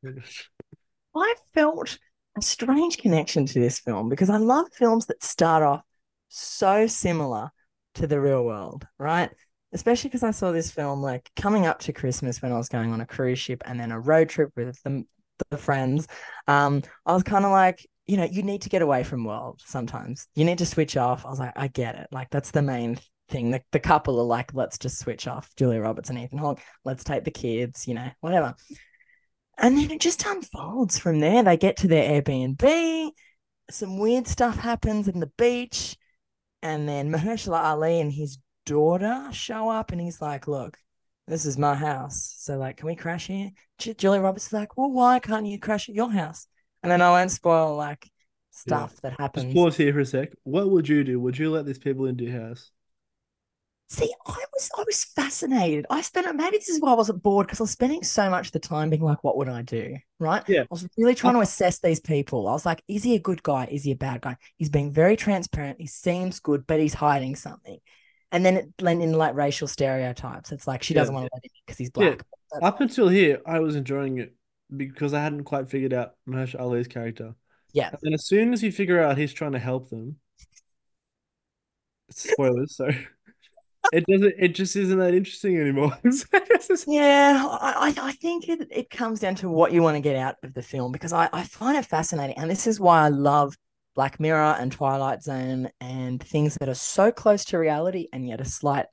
Okay. <laughs> I felt a strange connection to this film because I love films that start off so similar to the real world, right? Especially because I saw this film like coming up to Christmas when I was going on a cruise ship and then a road trip with the, the friends. Um, I was kind of like, you know, you need to get away from world sometimes. You need to switch off. I was like, I get it. Like that's the main thing. The, the couple are like, let's just switch off. Julia Roberts and Ethan Hawke. Let's take the kids, you know, whatever. And then it just unfolds from there. They get to their Airbnb. Some weird stuff happens in the beach. And then Mahershala Ali and his daughter show up and he's like, Look, this is my house. So, like, can we crash here? Julia Roberts is like, Well, why can't you crash at your house? And then I won't spoil like stuff that Just happens. pause here for a sec. What would you do? Would you let these people into your house? See, I was I was fascinated. I spent maybe this is why I wasn't bored because I was spending so much of the time being like, what would I do? Right? Yeah. I was really trying to oh. assess these people. I was like, is he a good guy? Is he a bad guy? He's being very transparent. He seems good, but he's hiding something. And then it blend in like racial stereotypes. It's like she Yeah. doesn't want to let him in because he's black. But- Up until here, I was enjoying it because I hadn't quite figured out Mahershala Ali's character. Yeah. And as soon as you figure out he's trying to help them, spoilers, so <laughs> it doesn't. It just isn't that interesting anymore. <laughs> Yeah, I, I I think it, it comes down to what you want to get out of the film because I, I find it fascinating. And this is why I love Black Mirror and Twilight Zone and things that are so close to reality and yet a slight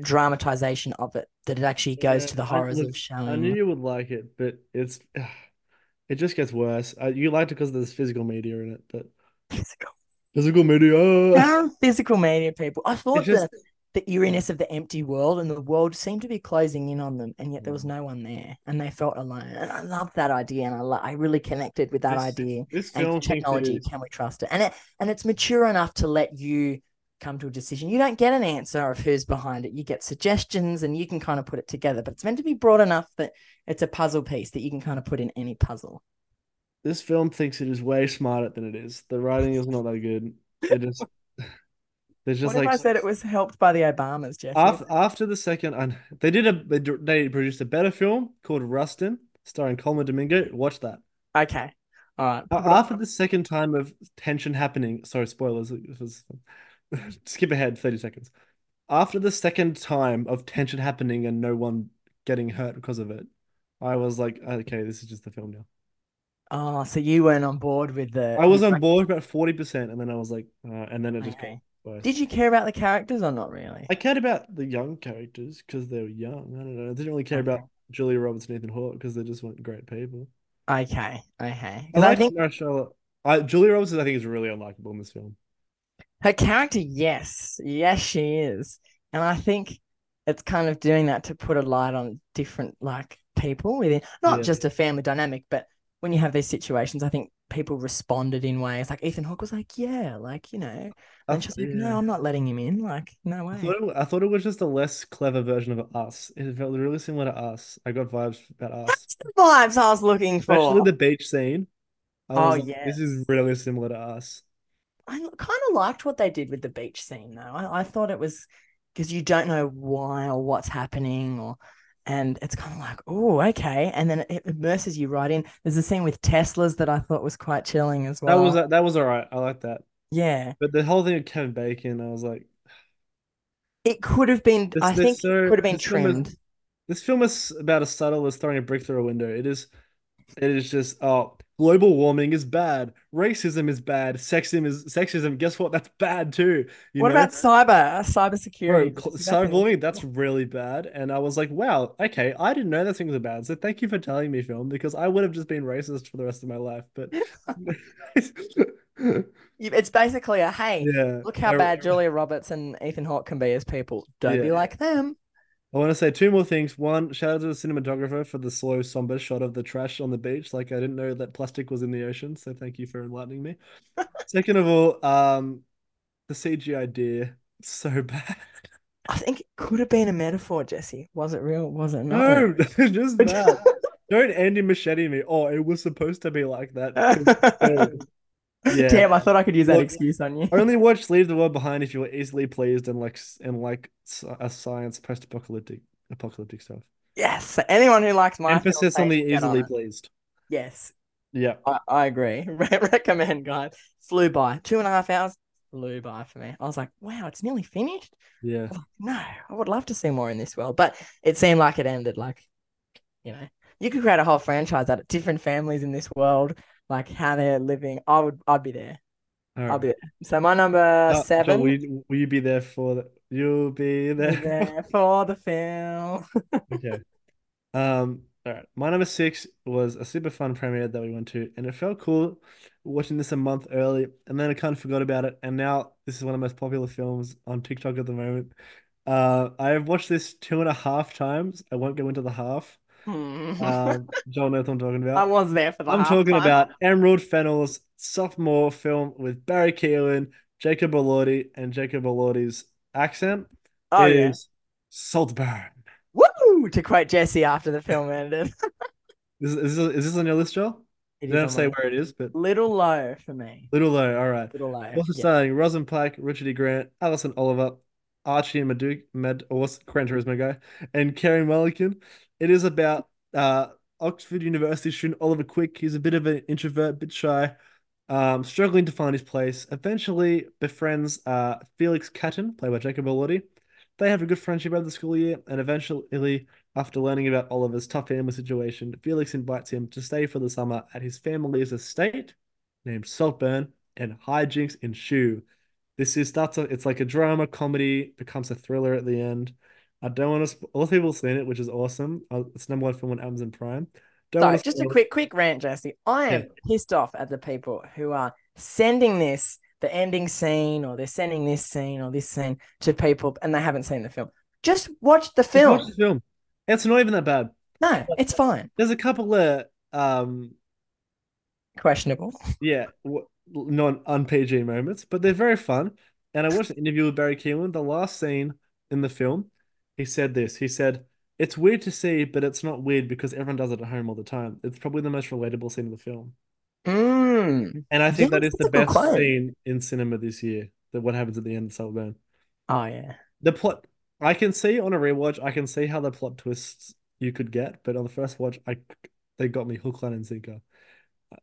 dramatization of it that it actually goes Yeah, to the horrors look, of showing. I knew you would like it, but it's <sighs> it just gets worse. Uh, you liked it because there's physical media in it, but physical, physical media. <laughs> Physical media people. I thought just- the, the eeriness of the empty world and the world seemed to be closing in on them, and yet there was no one there, and they felt alone. And I love that idea, and I lo- I really connected with that This- idea. This and technology can we trust it and it and it's mature enough to let you come to a decision you don't get an answer of who's behind it you get suggestions and you can kind of put it together but it's meant to be broad enough that it's a puzzle piece that you can kind of put in any puzzle This film thinks it is way smarter than it is. The writing is not that good. It is. <laughs> There's just what if like i said it was helped by the obamas jeff after after the second, and they did a they, they produced a better film called Rustin, starring Colman Domingo. Watch that. okay all right After the second time of tension happening, sorry, spoilers. It was, <laughs> skip ahead thirty seconds. After the second time of tension happening and no one getting hurt because of it, I was like, okay, this is just the film now. oh so you weren't on board with the I was on board about forty percent, and then I was like, uh, and then it just got worse. did you care about the characters or not really I cared about the young characters because they were young. I don't know. I didn't really care about Julia Roberts and Ethan Hawke because they just weren't great people. okay okay I I think Mahershala. I Julia Roberts, I think, is really unlikable in this film. Her character, yes, yes, she is, and I think it's kind of doing that to put a light on different like people within not Yeah. just a family dynamic, but when you have these situations, I think people responded in ways like Ethan Hawke was like, yeah, like you know, and she's like, yeah. no, I'm not letting him in, like no I way. thought, it, I thought it was just a less clever version of Us. It felt really similar to Us. I got vibes about Us. That's the vibes I was looking for. Especially the beach scene. I Oh, like, This is really similar to Us. I kind of liked what they did with the beach scene though. I, I thought it was because you don't know why or what's happening or and it's kind of like, oh, okay. And then it immerses you right in. There's a scene with Teslas that I thought was quite chilling as well That was that was all right. I like that. yeah. But the whole thing with Kevin Bacon, I was like, It could have been This- I this think so- it could have been this film is- trimmed. This film is about as subtle as throwing a brick through a window. It is, it is just oh, global warming is bad, racism is bad, sexism is sexism. Guess what? That's bad too. You what know? about cyber, uh, cyber Bro, security? cl- Because that's that's really bad. And I was like, wow, okay, I didn't know that things are bad. So thank you for telling me, film, because I would have just been racist for the rest of my life. But <laughs> It's basically a hey, <laughs> yeah, look how bad Julia Roberts and Ethan Hawke can be as people. Don't be like them. I want to say two more things. One, shout out to the cinematographer for the slow, somber shot of the trash on the beach. Like I didn't know that plastic was in the ocean, so thank you for enlightening me. <laughs> Second of all, um, the CGI deer, so <laughs> bad. I think it could have been a metaphor, Jesse. Was it real? Was it not? No, <laughs> just bad. Don't Andy Machete me. Oh, it was supposed to be like that. Yeah. Damn, I thought I could use that Look, excuse on you. Only watch Leave the World Behind if you were easily pleased and like and like a science post-apocalyptic apocalyptic stuff. Yes. Anyone who likes my Emphasis on the get on easily pleased. Yes, Yeah. I, I agree. <laughs> Recommend, guys. Flew by two and a half hours. Flew by for me. I was like, wow, it's nearly finished. Yeah. No, I would love to see more in this world, but it seemed like it ended like, you know, you could create a whole franchise out of different families in this world, like how they're living. I would, I'd be there. All I'll be there. So my number John, seven. will you, will you be there for the, you'll be be there. there <laughs> for the film. Okay. <laughs> Um, all right. My number six was a super fun premiere that we went to, and it felt cool watching this a month early, and then I kind of forgot about it. And now this is one of the most popular films on TikTok at the moment. Uh, I have watched this two and a half times. I won't go into the half. Um, Joel knows what I'm talking about. I was there for the I'm talking time. about Emerald Fennell's sophomore film with Barry Keoghan, Jacob Elordi, and Jacob Elordi's accent. Oh It yeah. is Saltburn. Woo! To quote Jesse after the film ended. <laughs> Is, is, this, is this on your list, Joel? It is don't say where it is, but little low for me. little low. All right. Little low. Also yeah. starring Rosin Plack, Richard E. Grant, Alison Oliver, Archie and Madu Mad or what's Gran Turismo guy, and Carey Mulligan. It is about uh, Oxford University student Oliver Quick. He's a bit of an introvert, bit shy, um, struggling to find his place. Eventually befriends uh, Felix Catton, played by Jacob Elordi. They have a good friendship over the school year, and eventually, after learning about Oliver's tough family situation, Felix invites him to stay for the summer at his family's estate named Saltburn, and hijinks ensue. This is starts. off- It's like a drama comedy, becomes a thriller at the end. I don't want to. Sp- all the people have seen it, which is awesome. Uh, it's number one film on Amazon Prime. Don't So, wanna just a quick, quick rant, Jesse. I am Yeah. pissed off at the people who are sending this, the ending scene, or they're sending this scene or this scene to people and they haven't seen the film. Just watch the film. watch the film. It's not even that bad. No, it's fine. There's a couple of um, Questionable. yeah, w- non un PG moments, but they're very fun. And I watched an interview with Barry Keelan. The last scene in the film, he said this. He said, "It's weird to see, but it's not weird because everyone does it at home all the time. It's probably the most relatable scene of the film." Mm. And I think Yeah, that is the best quote. scene in cinema this year. That what happens at the end of Saltburn. Oh yeah. The plot, I can see on a rewatch, I can see how the plot twists you could get, but on the first watch, I they got me hook, line, and sinker.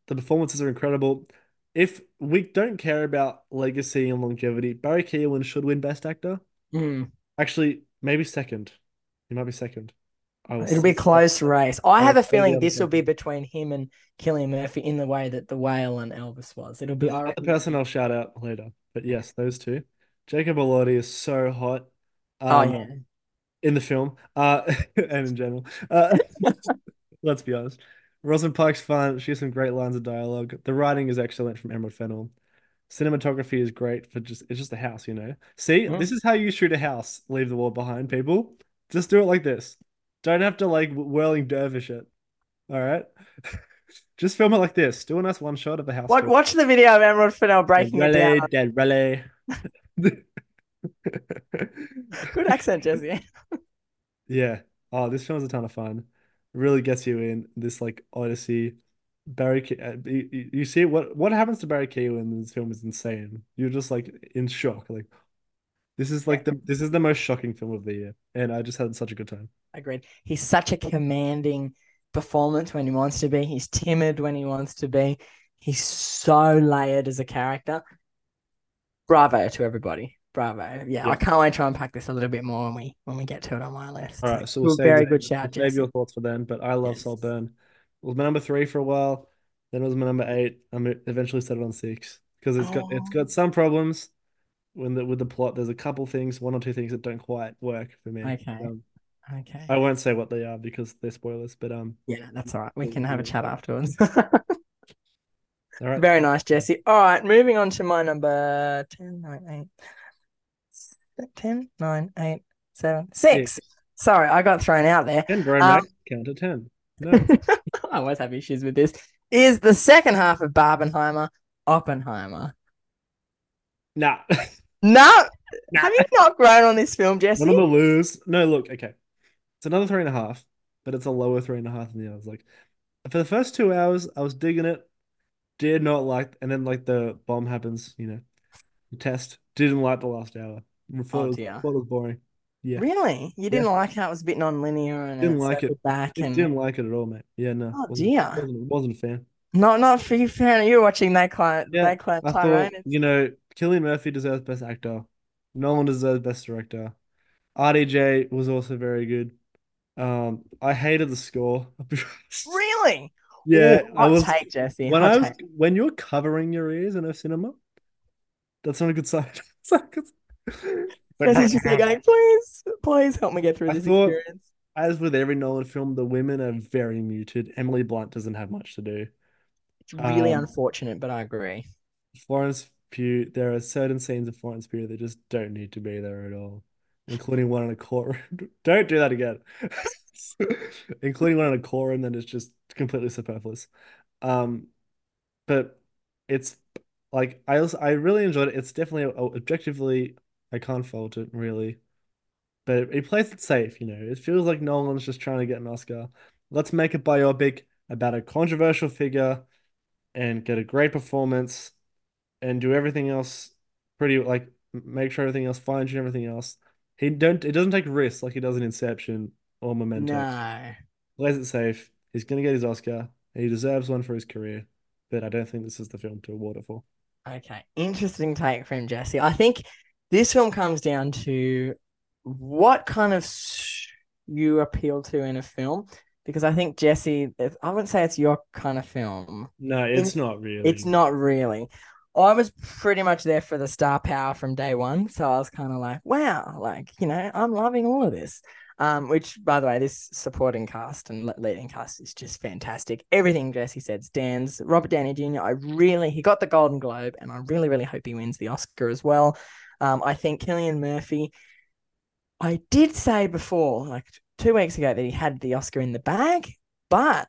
The performances are incredible. If we don't care about legacy and longevity, Barry Keoghan should win Best Actor. Mm. Actually, maybe second. He might be second. It'll be a say- close race. I I'll have a feeling this will be between him and Cillian Murphy in the way that the whale and Elvis was. It'll be. There's I another person I'll shout out later. But yes, those two. Jacob Elordi is so hot. Oh Um, yeah. in the film, uh, <laughs> and in general. Uh, <laughs> let's be honest. Rosamund Pike's fun. She has some great lines of dialogue. The writing is excellent from Emerald Fennell. Cinematography is great for just it's just a house, you know. See, this is how you shoot a house. Leave the world behind, people. Just do it like this. Don't have to like whirling dervish it. All right. <laughs> Just film it like this. Do a nice one shot of the house. Watch, watch the video of Emerald Fennell breaking it Raleigh, down. Dead Raleigh. <laughs> Good accent, Jesse. <laughs> Yeah. Oh, this film's a ton of fun. Really gets you in this like Odyssey. Barry, uh, you, you- you see what what happens to Barry Keoghan in this film is insane. You're just like in shock. Like this is like the this is the most shocking film of the year, and I just had such a good time. Agreed. He's such a commanding performance when he wants to be. He's timid when he wants to be. He's so layered as a character. Bravo to everybody. Bravo. Yeah, Yeah. I can't wait to unpack this a little bit more when we when we get to it on my list. All right, so we'll very that- good shout, we'll save your thoughts for then. But I love Yes. Saltburn. It was my number three for a while. Then it was my number eight. I eventually settled on six because it's got it's Oh. got some problems when the with the plot. There's a couple things, one or two things that don't quite work for me. Okay. Um, Okay. I won't say what they are because they're spoilers. But um, Yeah, that's all right. We can have a chat afterwards. all right. <laughs> Very nice, Jesse. All right, moving on to my number 10, 9, 8, 10, 9, 8, 7, 6. Six. Sorry, I got thrown out there. Ten grown Um, count to ten. <laughs> No. I always have issues with this. Is the second half of Barbenheimer Oppenheimer? nah. <laughs> No, Nah. have you not grown on this film, Jesse? One of the lose. No, look, okay. It's another three and a half, but it's a lower three and a half than the others. Like for the first two hours, I was digging it. Did not like, and then like the bomb happens. You know, the test. Didn't like the last hour. Thought, Oh, it was, dear. thought it was boring. Yeah, Really? You didn't like how it was a bit non-linear and Didn't like it. back Didn't, and didn't like it at all, mate. Yeah, no. Oh, wasn't, dear. Wasn't, wasn't a fan. not not for you fan. You were watching that client Yeah, that client I Tyrone. thought, you know, Cillian Murphy deserves Best Actor. Nolan deserves Best Director. RDJ was also very good. Um, I hated the score. <laughs> Really? Yeah, Ooh, I was take, Jesse. when hot I was take. when you're covering your ears in a cinema, that's not a good sign. <laughs> It's not a good- But Jesse's just going, please, please help me get through I this thought- experience. as with every Nolan film, the women are very muted. Emily Blunt doesn't have much to do. It's really um, unfortunate, but I agree. Florence Pugh, there are certain scenes of Florence Pugh that just don't need to be there at all, including one in a courtroom. <laughs> Don't do that again. <laughs> including one in a courtroom that is just completely superfluous. Um, but it's like I also I really enjoyed it. It's definitely objectively I can't fault it really, but it plays it safe. You know, it feels like Nolan's just trying to get an Oscar. Let's make a biopic about a controversial figure and get a great performance and do everything else pretty like make sure everything else fine tune everything else. He don't it doesn't take risks like he does in Inception or Memento. No. Plays it safe. He's gonna get his Oscar. He deserves one for his career, but I don't think this is the film to award it for. Okay, interesting take from Jesse. I think this film comes down to what kind of s- you appeal to in a film, because I think Jesse, if- I wouldn't say it's your kind of film. No, it's not really. It's not really. I was pretty much there for the star power from day one, so I was kind of like, wow, like you know, I'm loving all of this. Um, which, by the way, this supporting cast and leading cast is just fantastic. Everything Jesse said stands. Robert Downey Jr. I really he got the Golden Globe, and I really, really hope he wins the Oscar as well. Um, I think Cillian Murphy. I did say before, like two weeks ago, that he had the Oscar in the bag, but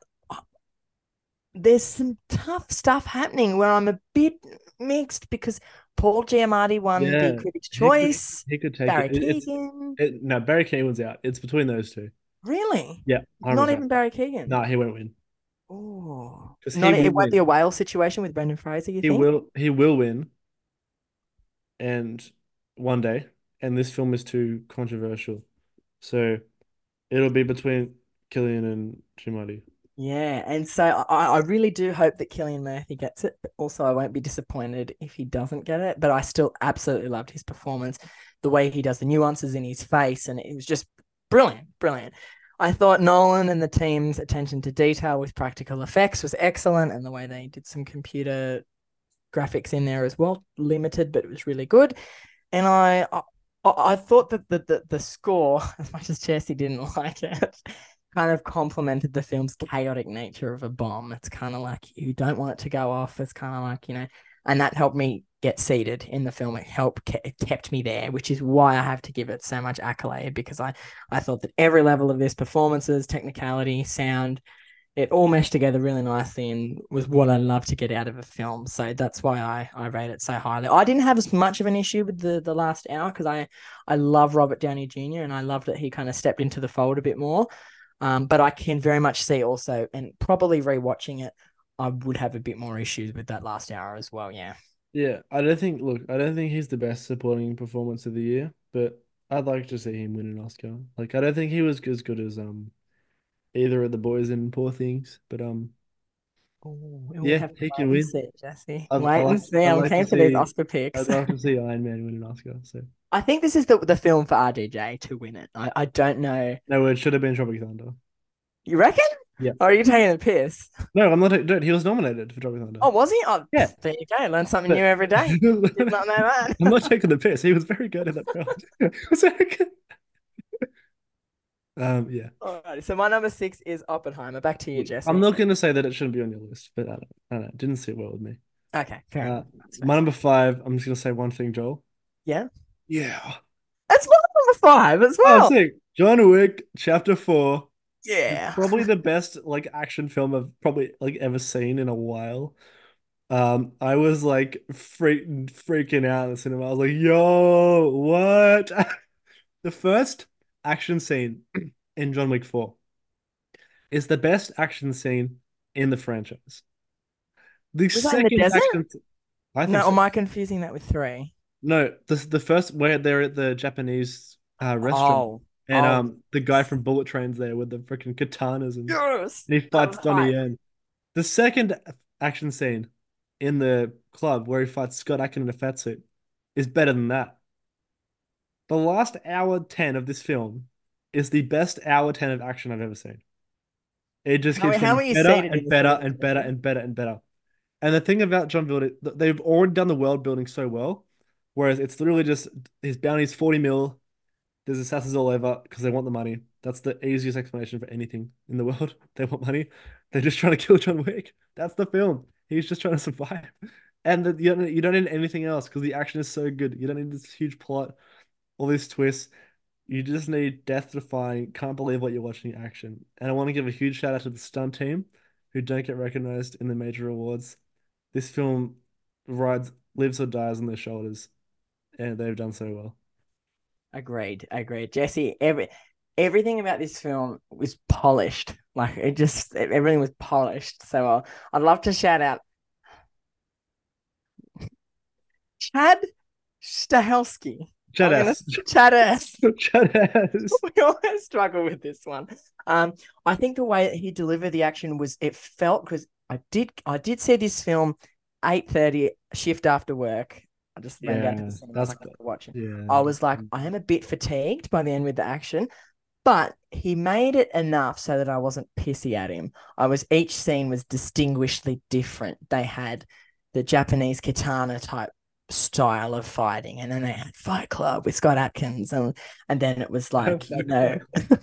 there's some tough stuff happening where I'm a bit mixed because Paul Giamatti won Yeah, the Critics' he could- Choice. He could take Barry it. It- Keegan. it- no, Barry Keoghan's out. It's between those two. Really? Yeah, Not 100%. even Barry Keegan. No, he won't win. Oh. Not it won't be a whale situation with Brendan Fraser, you He think? will. He will win. And one day, and this film is too controversial, so it'll be between Cillian and Giamatti. Yeah, and so I, I really do hope that Cillian Murphy gets it, but also I won't be disappointed if he doesn't get it. But I still absolutely loved his performance, the way he does the nuances in his face, and it was just brilliant, brilliant. I thought Nolan and the team's attention to detail with practical effects was excellent, and the way they did some computer graphics in there as well, limited, but it was really good. And I, I, I thought that the, the the score, <laughs> as much as Jesse didn't <laughs> like it, kind of complemented the film's chaotic nature of a bomb. It's kind of like you don't want it to go off. It's kind of like you know, and that helped me get seated in the film. It helped, it kept me there, which is why I have to give it so much accolade because I, I thought that every level of this performances, technicality, sound, it all meshed together really nicely and was what I love to get out of a film. So that's why I, I rate it so highly. I didn't have as much of an issue with the, the last hour because I, I love Robert Downey Jr. and I love that he kind of stepped into the fold a bit more. Um, but I can very much see also, and probably rewatching it, I would have a bit more issues with that last hour as well. Yeah. Yeah, I don't think. Look, I don't think he's the best supporting performance of the year, but I'd like to see him win an Oscar. Like, I don't think he was as good as um either of the boys in Poor Things, but um we'll Yeah, have to he can win. see, Jesse. I'd, Wait I'd and see. I'd I'm like keen for these Oscar picks. I'd love to see Iron Man win an Oscar. So I think this is the the film for RDJ to win it. I, I don't know. no, it should have been Tropic Thunder. You reckon? Yeah. Or are you taking the piss? No, I'm not. Dude, he was nominated for Tropic Thunder. Oh, was he? Oh, Yeah. There you go. Learn something new every day. <laughs> Did not know that. I'm not taking the piss. He was very good at that film. <laughs> was very good. Um, yeah. Alrighty. So my number six is Oppenheimer. Back to you, Jess. I'm not going to say that it shouldn't be on your list, but I don't, I don't know. It didn't sit well with me. Okay, fair Uh. My number five, I'm just going to say one thing, Joel. Yeah. Yeah. That's my number five as Oh, well. sick. John Wick Chapter Four. Yeah. probably the <laughs> best like action film I've probably like ever seen in a while. Um, I was like freak, freaking out in the cinema. I was like, "Yo, what?" <laughs> The first action scene in John Wick 4 is the best action scene in the franchise. The Was in the second action, I think No, so. am I confusing that with three? No, the the first where they're at the Japanese uh, restaurant Oh, and oh. um the guy from Bullet Train's there with the freaking katanas and yes. and he fights Donnie. Yen. The second action scene in the club where he fights Scott Adkins in a fat suit is better than that. The last hour 10 of this film is the best hour 10 of action I've ever seen. It just keeps how getting you better and better and better and better and better. And the thing about John Build, they've already done the world building so well, whereas it's literally just his bounty's 40 mil. There's assassins all over because they want the money. That's the easiest explanation for anything in the world. <laughs> They want money. They're just trying to kill John Wick. That's the film. He's just trying to <laughs> survive. And the, you, don't, you don't need anything else because the action is so good. You don't need this huge plot, all these twists. You just need death defying, can't believe what you're watching action. And I want to give a huge shout out to the stunt team who don't get recognized in the major awards. This film rides, lives or dies on their shoulders, and they've done so well. Agreed, agreed. Jesse, every everything about this film was polished. Like it just everything was polished so well. I'd love to shout out Chad Stahelski. I'm gonna- Chadass. Chad S. <laughs> Chadass. <laughs> <laughs> we always struggle with this one. Um, I think the way that he delivered the action was it felt because I did I did see this film eight thirty shift after work. I just went down to Yeah, the cinema that's so I could watch it. Yeah. I was like, I am a bit fatigued by the end with the action, but he made it enough so that I wasn't pissy at him. I was each scene was distinguishedly different. They had the Japanese katana type style of fighting, and then they had Fight Club with Scott Adkins, and and then it was oh, like you know, <laughs>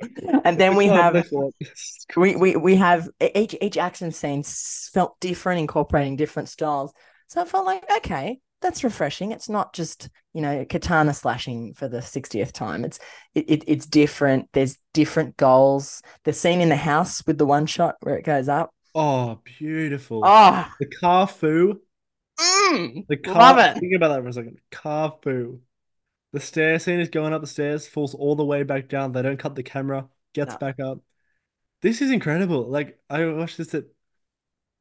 <laughs> and then we oh, have <laughs> we we we have each each action scene felt different, incorporating different styles. So I felt like okay, that's refreshing. It's not just you know katana slashing for the sixtieth time. It's it, it it's different. There's different goals. The scene in the house with the one shot where it goes up. Oh, beautiful. Oh, The car Carfu. Mm, The car. love it. Think about that for a second. Carfu. The stair scene is going up the stairs, falls all the way back down. They don't cut the camera, gets No. back up. This is incredible. Like I watched this at.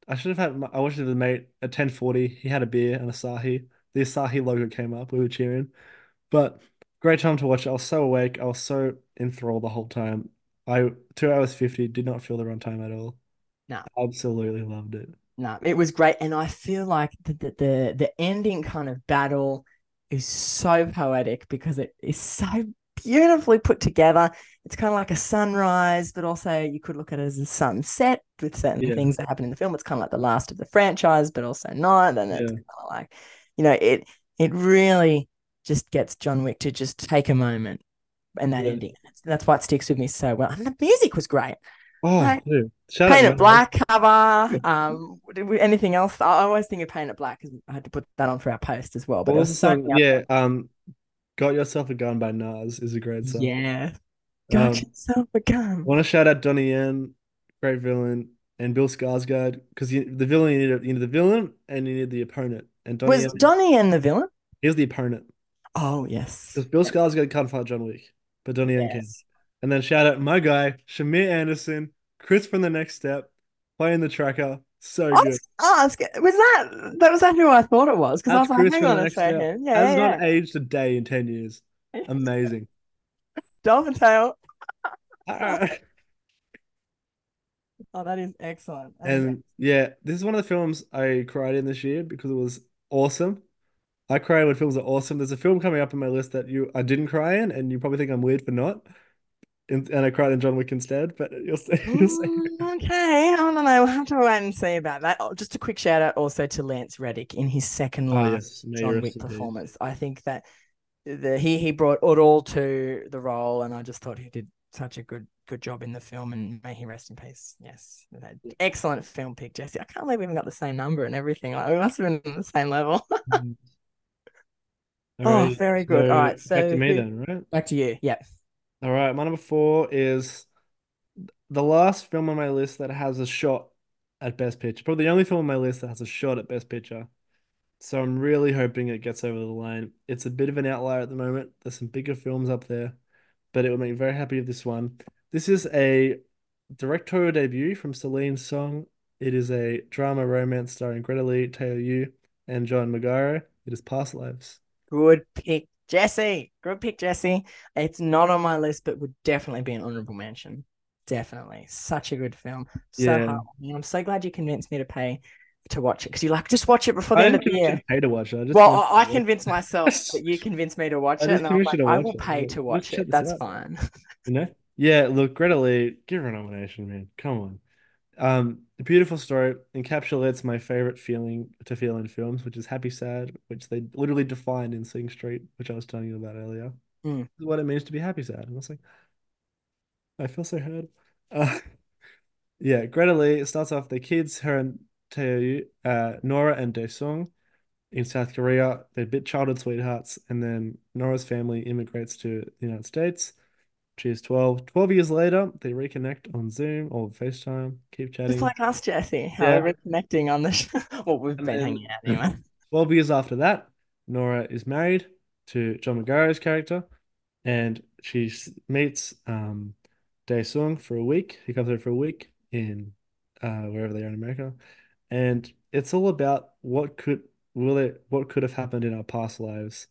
I should have had. my- I watched it with a mate at ten forty. He had a beer and a Asahi. The Asahi logo came up. We were cheering, but great time to watch it. I was so awake. I was so enthralled the whole time. I two hours fifty did not feel the runtime at all. No. Absolutely loved it. No, it was great, and I feel like the the the, the ending kind of battle is so poetic because it is so beautifully put together. It's kind of like a sunrise, but also you could look at it as a sunset with certain Yeah. things that happen in the film. It's kind of like the last of the franchise, but also not. And it's Yeah. kind of like, you know, it it really just gets John Wick to just take a moment and that Yeah. ending. That's why it sticks with me so well. And the music was great. Oh, Right. dude. Shout Paint It Black cover. Um, did we- anything else? I always think of Paint It Black because I had to put that on for our post as well. But What was the so song? Yeah, um, Got Yourself a Gun by Nas is a great song. yeah. Got Um, yourself a gun. want to shout out Donnie Yen, great villain, and Bill Skarsgård because the villain you need, you need the villain and you need the opponent. And Donnie Was Yen, Donnie Yen the villain? he's the opponent Oh yes. because Bill Skarsgård can't fight John Wick, but Donnie Yen can. And then shout out my guy Shamier Anderson, Chris from the Next Step, playing the tracker, so I good. was ask, was that that was that who I thought it was? Because I was like, Chris hang on a second. Yeah, Has yeah, not aged a day in ten years. Amazing. <laughs> Dolphin tail. Ah. <laughs> Oh, that is excellent. That is And yeah, this is one of the films I cried in this year because it was awesome. I cry when films are awesome. There's a film coming up on my list that you I didn't cry in, and you probably think I'm weird for not. And, and I cried in John Wick instead, but you'll see. <laughs> You'll see. Mm, okay, I don't know. We'll have to wait and see about that. Oh, just a quick shout out also to Lance Reddick in his second Oh, last yes. John Wick in performance. I think that the he he brought it all to the role, and I just thought he did such a good good job in the film. And may he rest in peace. Yes, excellent film pick, Jesse. I can't believe we even got the same number and everything. Like, we must have been on the same level. <laughs> Mm. Oh, very good. so All right, back so to me who- then, right? Back to you. Yeah. All right, my number four is the last film on my list that has a shot at Best Picture. Probably the only film on my list that has a shot at Best Picture. So I'm really hoping it gets over the line. It's a bit of an outlier at the moment. There's some bigger films up there, but it would make me very happy with this one. This is a directorial debut from Celine Song. It is a drama romance starring Greta Lee, Teo Yoo, and John Magaro. It is Past Lives. Good pick, Jesse. Good pick, Jesse. It's not on my list, but would definitely be an honorable mention. Definitely. Such a good film. So Yeah. I'm so glad you convinced me to pay to watch it because you're like, just watch it before the I end of the year. you pay to watch it. I Well, I, I convinced myself, but you convinced me to <laughs> watch it, and I was convinced like, I will it. pay to let's watch it. That's out. fine. You know? Yeah, look, Greta Lee, give her a nomination, man. Come on. Um, a beautiful story encapsulates my favorite feeling to feel in films, which is happy sad, which they literally defined in Sing Street, which I was telling you about earlier. Mm. What it means to be happy sad. And I was like, I feel so heard. Uh, <laughs> yeah, Greta Lee, it starts off the kids, her and Teo Yoo, uh, Nora and Daesung in South Korea. They're bit childhood sweethearts, and then Nora's family immigrates to the United States. She is 12. 12 years later, they reconnect on Zoom or FaceTime, keep chatting. Just like us, Jesse. How Yeah. we're reconnecting on the show. <laughs> Well, we've been hanging out anyway. <laughs> 12 years after that, Nora is married to John Magaro's character, and she meets um, Dae-sung for a week. He comes over for a week in uh, wherever they are in America, and it's all about what could will it what could have happened in our past lives,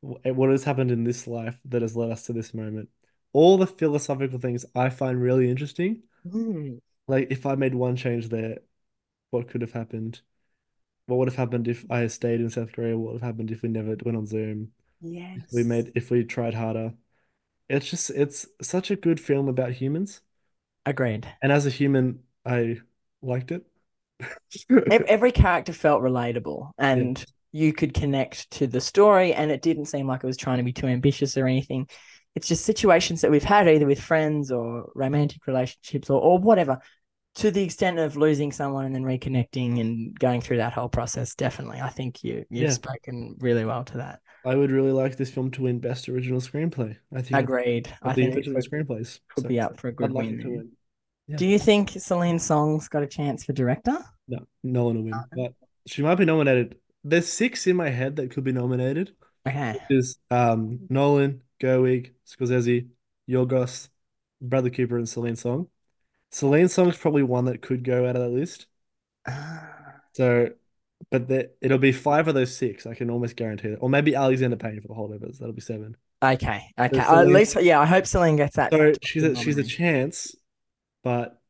wh- what has happened in this life that has led us to this moment. All the philosophical things I find really interesting. Mm, Like if I made one change there, what could have happened? What would have happened if I stayed in South Korea? What would have happened if we never went on Zoom? yes. If we made if we tried harder. It's just it's such a good film about humans. Agreed. And as a human, I liked it. <laughs> Every character felt relatable and you could connect to the story, and it didn't seem like it was trying to be too ambitious or anything. It's just situations that we've had either with friends or romantic relationships or, or whatever, to the extent of losing someone and then reconnecting and going through that whole process. Definitely. I think you, you've Yeah. spoken really well to that. I would really like this film to win Best Original Screenplay. I think Agreed. I think original could, screenplays. could So be up for a good I'd win. to win. Yeah. Do you think Celine Song's got a chance for director? No, no one will win. But she might be nominated. There's six in my head that could be nominated. Okay. is um Nolan, Gerwig, Scorsese, Yorgos, Bradley Cooper, and Celine Song. Celine Song is probably one that could go out of that list. <sighs> So, but there, it'll be five of those six. I can almost guarantee that. Or maybe Alexander Payne for the holdovers. That'll be seven. okay. Okay. So At least, yeah, I hope Celine gets that. So she's a she's a chance, but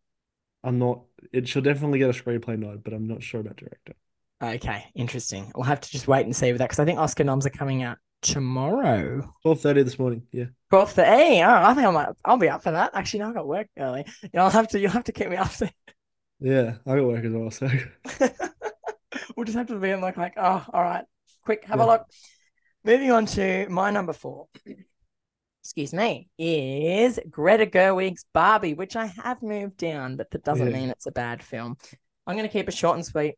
I'm not. It she'll definitely get a screenplay nod, but I'm not sure about director. Okay, interesting. We'll have to just wait and see with that because I think Oscar noms are coming out tomorrow. Twelve thirty this morning. Yeah. Hey, oh, I think I might. I'll be up for that. Actually, no, I got work early. You'll have to. You'll have to keep me up. there. Yeah, I got work as well. So <laughs> we'll just have to be in like like oh, all right, quick, have a look. Moving on to my number four. Excuse me, is Greta Gerwig's Barbie, which I have moved down, but that doesn't Yeah. mean it's a bad film. I'm going to keep it short and sweet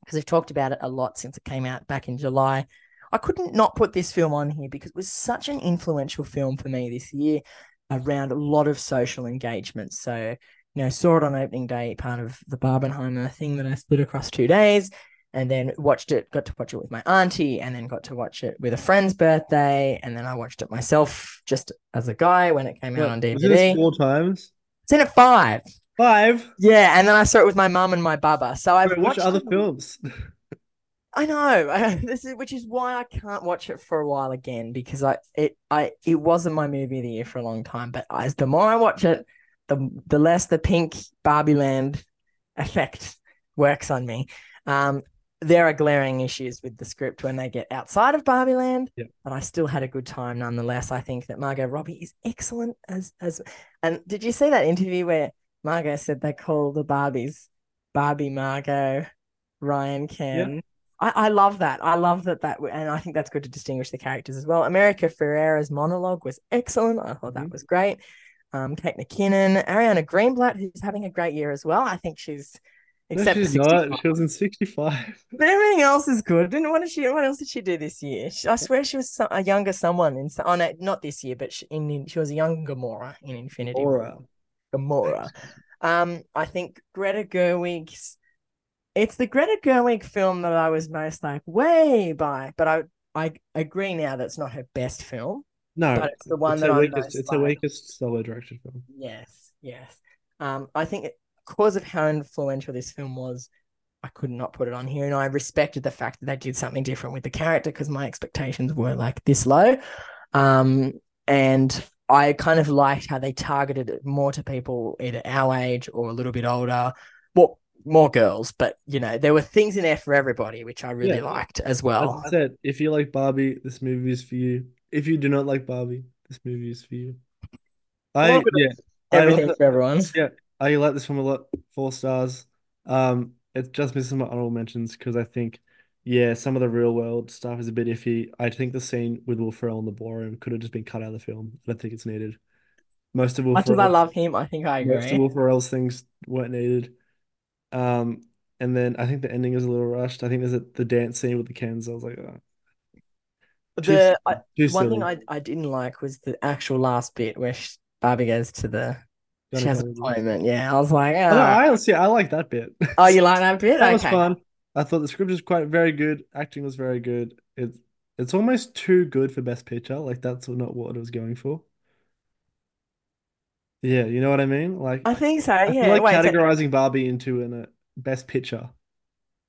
because we've talked about it a lot since it came out back in July. I couldn't not put this film on here because it was such an influential film for me this year around a lot of social engagement. So, you know, saw it on opening day, part of the Barbenheimer thing that I split across two days, and then watched it, got to watch it with my auntie, and then got to watch it with a friend's birthday, and then I watched it myself just as a guy when it came out on DVD. four times. It's in at five. Five. Yeah, and then I saw it with my mum and my baba. So I've Wait, watched other films? <laughs> I know. <laughs> this is which is why I can't watch it for a while again because I it I it wasn't my movie of the year for a long time. But as the more I watch it, the the less the pink Barbie Land effect works on me. Um, there are glaring issues with the script when they get outside of Barbie Land, but I still had a good time nonetheless. I think that Margot Robbie is excellent as as. And did you see that interview where Margot said they call the Barbies Barbie Margot, Ryan Ken? I, I love that. I love that that, and I think that's good to distinguish the characters as well. America Ferrera's monologue was excellent. I thought that Mhm. was great. Um, Kate McKinnon, Ariana Greenblatt, who's having a great year as well. I think she's No, except she's not. She was in 65. But everything else is good. And what did she? What else did she do this year? She, I swear she was a younger someone in. so- Oh no, not this year, but she, in, she was a young Gamora in Infinity. Aura. Gamora. Um, I think Greta Gerwig's. It's the Greta Gerwig film that I was most like way by, but I I agree now that's not her best film. No, But it's the one it's that her I'm weakest. most It's her weakest solo directed film. Yes, yes. Um, I think it, because of how influential this film was, I could not put it on here, and I respected the fact that they did something different with the character because my expectations were like this low. Um, and I kind of liked how they targeted it more to people either our age or a little bit older, well, more girls, but you know, there were things in there for everybody, which I really Yeah. liked as As well. I said, if you like Barbie, this movie is for you. If you do not like Barbie, this movie is for you. I yeah, I Everything love for everyone. <laughs> Yeah, I like this film a lot. Four stars. Um, it just misses my honorable mentions because I think, yeah, some of the real world stuff is a bit iffy. I think the scene with Will Ferrell in the ballroom could have just been cut out of the film. I don't think it's needed. Most of Will Much as I love him, I think I most of agree. Will Ferrell's things weren't needed. Um, and then I think the ending is a little rushed. I think there's a, the dance scene with the cans. I was like, oh, too The I, silly, one thing. I, I didn't like was the actual last bit where sh Barbie goes to the she has an appointment. Yeah, I was like, I, know, ah. I honestly, I like that bit. oh, you like that bit? <laughs> That was fun. I thought the script was quite very good. Acting was very good. It's it's almost too good for Best Picture. Like that's not what it was going for. Yeah, you know what I mean? Like I think so. I Yeah. like Wait, so- categorizing Barbie into an uh, Best Picture.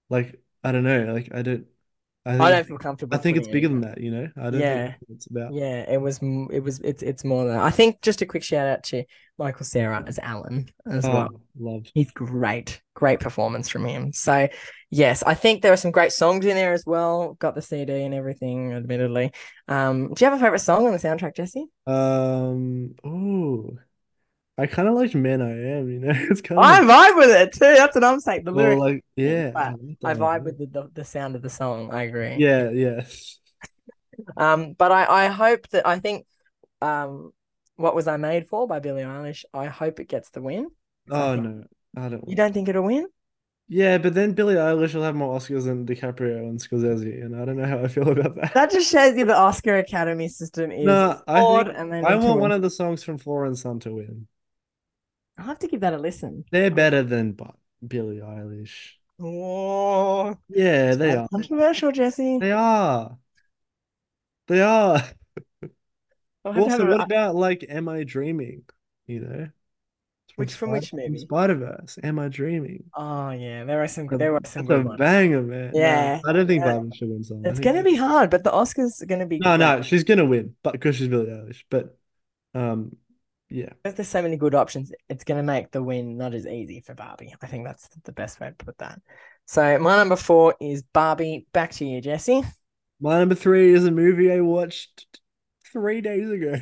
Like I don't know. Like I don't. I think I don't feel comfortable. I think it's it bigger in than that. You know. I don't Yeah. it's about. Yeah, it was. It was. It's. It's more than. I think. Just a quick shout out to Michael Cera as Alan as Oh, well. loved. He's great. Great performance from him. So, yes, I think there are some great songs in there as well. Got the CD and everything, admittedly. Um, do you have a favorite song on the soundtrack, Jesse? Um. Oh, I kind of like Men I Am. You know, <laughs> it's kind of I vibe with it too. That's what I'm saying. The well, lyrics. like yeah. like I vibe with the, the the sound of the song. I agree. Yeah, yeah. <laughs> Um, but I I hope that I think um, what was I made for by Billie Eilish. I hope it gets the win. Oh no, I don't. You don't think it'll win? Yeah, but then Billie Eilish will have more Oscars than DiCaprio and Scorsese, and I don't know how I feel about that. That just shows you the Oscar Academy system is No, I flawed, think I want one of the songs from Flora and Son to win. I'll have to give that a listen. They're better than Bi- Billie Eilish. Oh, Yeah, they are. controversial, Jesse. They are. They are. I'll have to Also, a- what about like Am I Dreaming? You know? Which- from which movie? Spider-Verse. Am I Dreaming? Oh yeah, there are some. There were some a good ones. banger, man. No, Yeah, I don't think yeah. Barbie should win something. It's gonna be hard, but the Oscars are gonna be. No, no, she's gonna win, but because she's Billie Eilish. But um, yeah. Because there's so many good options, it's gonna make the win not as easy for Barbie. I think that's the best way to put that. So my number four is Barbie. Back to you, Jesse. My number three is a movie I watched three days ago.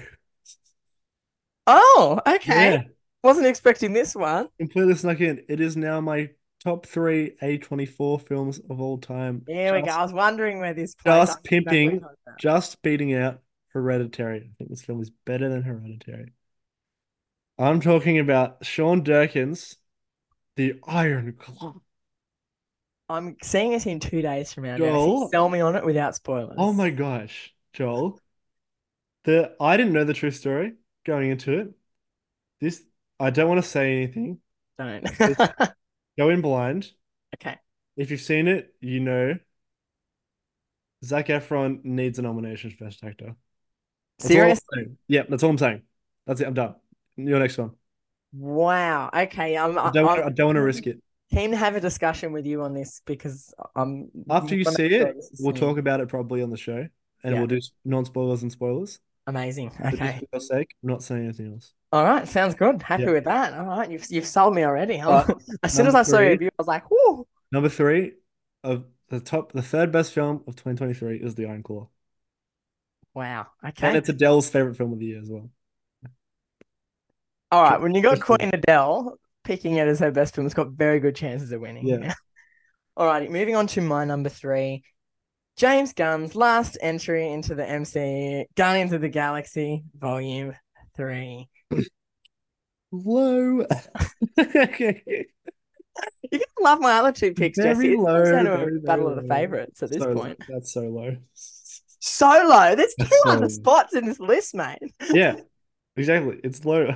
Oh, okay. Yeah, Wasn't expecting this one. completely snuck in. It is now my top three A24 films of all time. Here we go. I was wondering where this just I knew exactly pimping. what it was. Just beating out Hereditary. I think this film is better than Hereditary. I'm talking about Sean Durkin's The Iron Claw. I'm seeing it in two days from now. Joel. Sell me on it without spoilers. Oh my gosh, Joel. The I didn't know the true story going into it. This I don't want to say anything. Don't. <laughs> Go in blind. okay. If you've seen it, you know Zac Efron needs a nomination for Best Actor. That's all I'm Serious? saying. Yeah, that's all I'm saying. That's it. I'm done. Your next one. Wow. Okay. I'm. I don't. I'm I don't want to risk it. keen to have a discussion with you on this because I'm. After you see it, we'll seen. talk about it probably on the show, and Yeah. we'll do non-spoilers and spoilers. Amazing. Okay. for your sake, I'm not saying anything else. All right. Sounds good. Happy Yeah. with that. All right. You've you've sold me already. Uh, <laughs> as soon as I saw your review, I was like, "Whoo!" Number three of the top, the third best film of 2023 is The Iron Claw, Wow. Okay. And it's Adele's favorite film of the year as well. All right. When you got Queen Adele picking it as her best film, it's got very good chances of winning. Yeah. <laughs> All righty. Moving on to my number three. James Gunn's last entry into the MCU, Guardians of the Galaxy, Volume 3. Low. <laughs> You're gonna love my other two picks, Very Jesse. It's low, to a battle of the favorites at this So- point. That's so low. So low. There's two other spots in this list, mate. Yeah, exactly. It's low.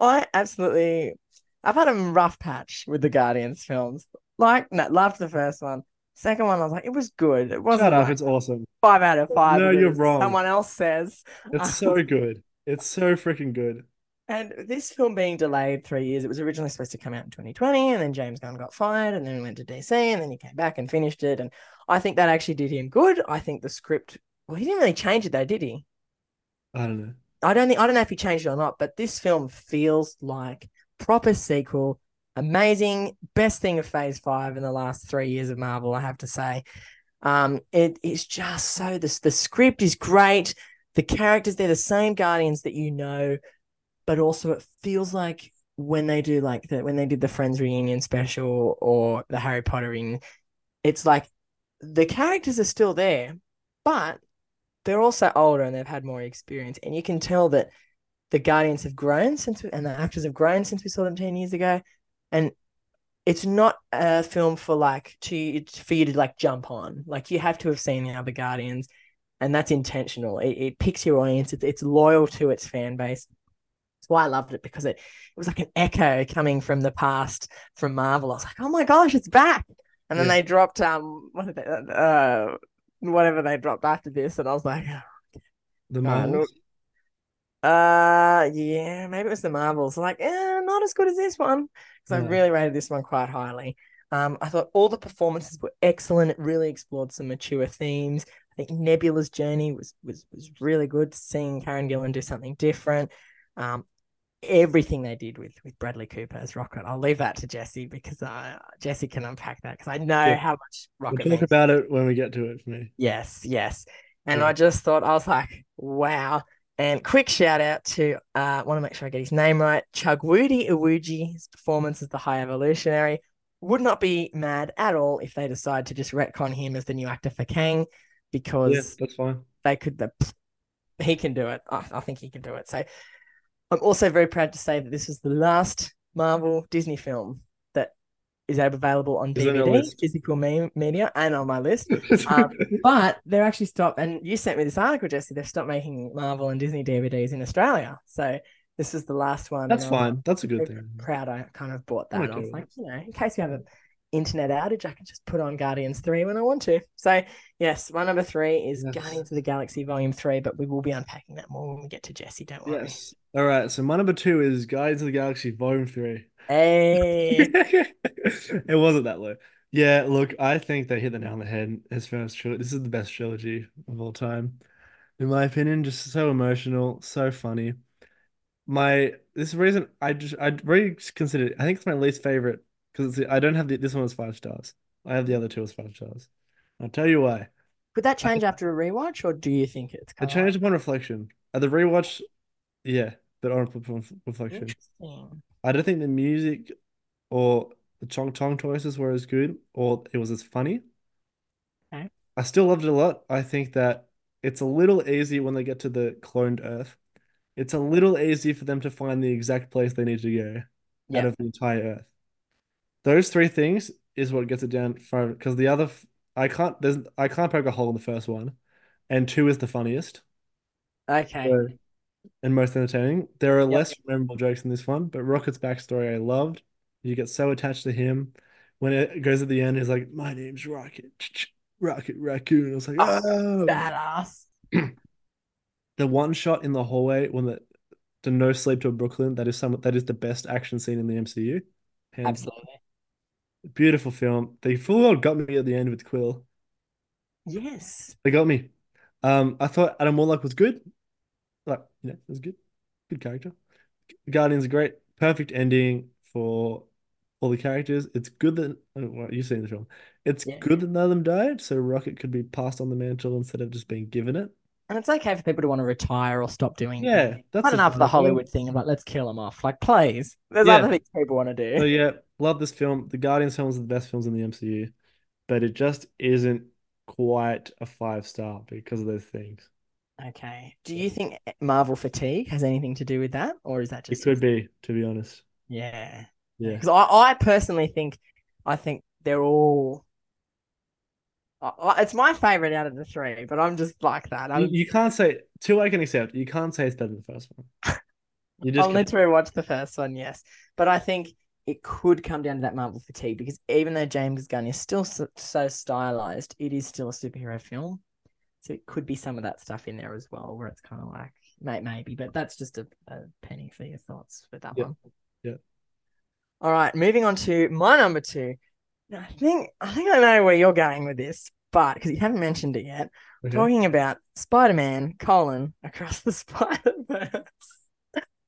I absolutely, I've had a rough patch with the Guardians films. Like, no, loved the first one. Second one, I was like, it was good. It wasn't Shut up. like It's awesome. five out of five. No, you're wrong. Someone else says. It's so <laughs> good. It's so freaking good. And this film being delayed three years, it was originally supposed to come out in 2020, and then James Gunn got fired, and then he went to DC, and then he came back and finished it. And I think that actually did him good. I think the script, well, he didn't really change it though, did he? I don't know. I don't think I don't know if he changed it or not, but this film feels like proper sequel. Amazing, best thing of Phase Five in the last three years of Marvel, I have to say. Um, it is just so this the script is great. The characters they're the same Guardians that you know, but also it feels like when they do like the when they did the Friends reunion special or the Harry Potter reunion, it's like the characters are still there, but they're also older and they've had more experience, and you can tell that the Guardians have grown since, and the actors have grown since we saw them ten years ago, and it's not a film for like to for you to like jump on. Like you have to have seen the other Guardians, and that's intentional. It, it picks your audience. It's, it's loyal to its fan base. That's why I loved it because it it was like an echo coming from the past from Marvel. I was like, oh my gosh, it's back. And then Yeah. they dropped um what did they, uh whatever they dropped after this, and I was like, The Uh, Marvels. uh, yeah, maybe it was the Marvels. Like, eh, not as good as this one because I really rated this one quite highly. Um, I thought all the performances were excellent. It really explored some mature themes. I think Nebula's journey was was was really good. Seeing Karen Gillan do something different. Um, everything they did with with Bradley Cooper as Rocket. I'll leave that to Jesse because uh, Jesse can unpack that because I know Yeah. how much Rocket. We'll talk means. about it when we get to it for me. Yes, yes. And Yeah. I just thought, I was like, wow. And quick shout out to, uh, want to make sure I get his name right, Chukwudi Iwuji. His performance as the High Evolutionary. Would not be mad at all if they decide to just retcon him as the new actor for Kang Yeah, because that's fine. they could, the, he can do it. I, I think he can do it. So I'm also very proud to say that this was the last Marvel Disney film that is available on Is DVD, physical me- media, and on my list. <laughs> Um, but they're actually stopped, and you sent me this article, Jesse. They've stopped making Marvel and Disney DVDs in Australia. So this is the last one. That's fine. That's a good thing. Proud I kind of bought that. I'm I was like, you know, in case you have an internet outage, I can just put on Guardians 3 when I want to. So yes, my number three is Yes. Guardians of the Galaxy Volume 3, but we will be unpacking that more when we get to Jesse, don't worry. Yes. All right. So my number two is Guardians of the Galaxy Volume Three. Hey. <laughs> It wasn't that low. Yeah, look, I think they hit the nail on the head. His first trilogy. This is the best trilogy of all time, in my opinion. Just so emotional, so funny. My this reason I just I really considered. I think it's my least favorite because I don't have the, this one as five stars. I have the other two as five stars. I'll tell you why. Would that change after a rewatch, or do you think it's It kind of changed upon reflection. At the rewatch, yeah, but on reflection. interesting? I don't think the music or the Chong Chong choices were as good or it was as funny. Okay. I still loved it a lot. I think that it's a little easy when they get to the cloned Earth. It's a little easy for them to find the exact place they need to go Yeah. out of the entire Earth. Those three things is what gets it down from because the other I can't there's I can't poke a hole in the first one, and two is the funniest. Okay. So, and most entertaining. There are Yep. less memorable jokes in this one, but Rocket's backstory I loved. You get so attached to him. When it goes at the end, he's like, "My name's Rocket, Rocket Raccoon." I was like, Oh, "Oh!" Badass. <clears throat> The one shot in the hallway when the the no sleep to a Brooklyn. That is some that is the best action scene in the MCU. Hands. Absolutely. Beautiful film. They full well got me at the end with Quill. Yes. They got me. Um, I thought Adam Warlock was good. Like, you know, it was good. Good character. Guardians are great. Perfect ending for all the characters. It's good that oh, well, you've seen the film. It's Yeah. good that none of them died, so Rocket could be passed on the mantle instead of just being given it. And it's okay for people to want to retire or stop doing Yeah, things. that's Not enough of the. Hollywood thing of like, let's kill them off. Like, please. There's Yeah. other things people want to So do. yeah, love this film. The Guardians films are the best films in the MCU, but it just isn't quite a five star because of those things. Okay. Do you think Marvel fatigue has anything to do with that? Or is that just? It could be, to be honest. Yeah. Yeah. Because I, I personally think, I think they're all. It's my favorite out of the three, but I'm just like that. You, I'm, you can't say two I can accept. You can't say it's better than the first one. <laughs> You just I'll need can't. to rewatch the first one, yes. But I think it could come down to that Marvel fatigue because even though James Gunn is still so, so stylized, it is still a superhero film. So it could be some of that stuff in there as well, where it's kind of like, may, maybe, but that's just a, a penny for your thoughts for that Yeah. one. Yeah. All right, moving on to my number two. I think I think I know where you're going with this, but because you haven't mentioned it yet, Okay. talking about Spider-Man: colon Across the <laughs> Spider-Verse.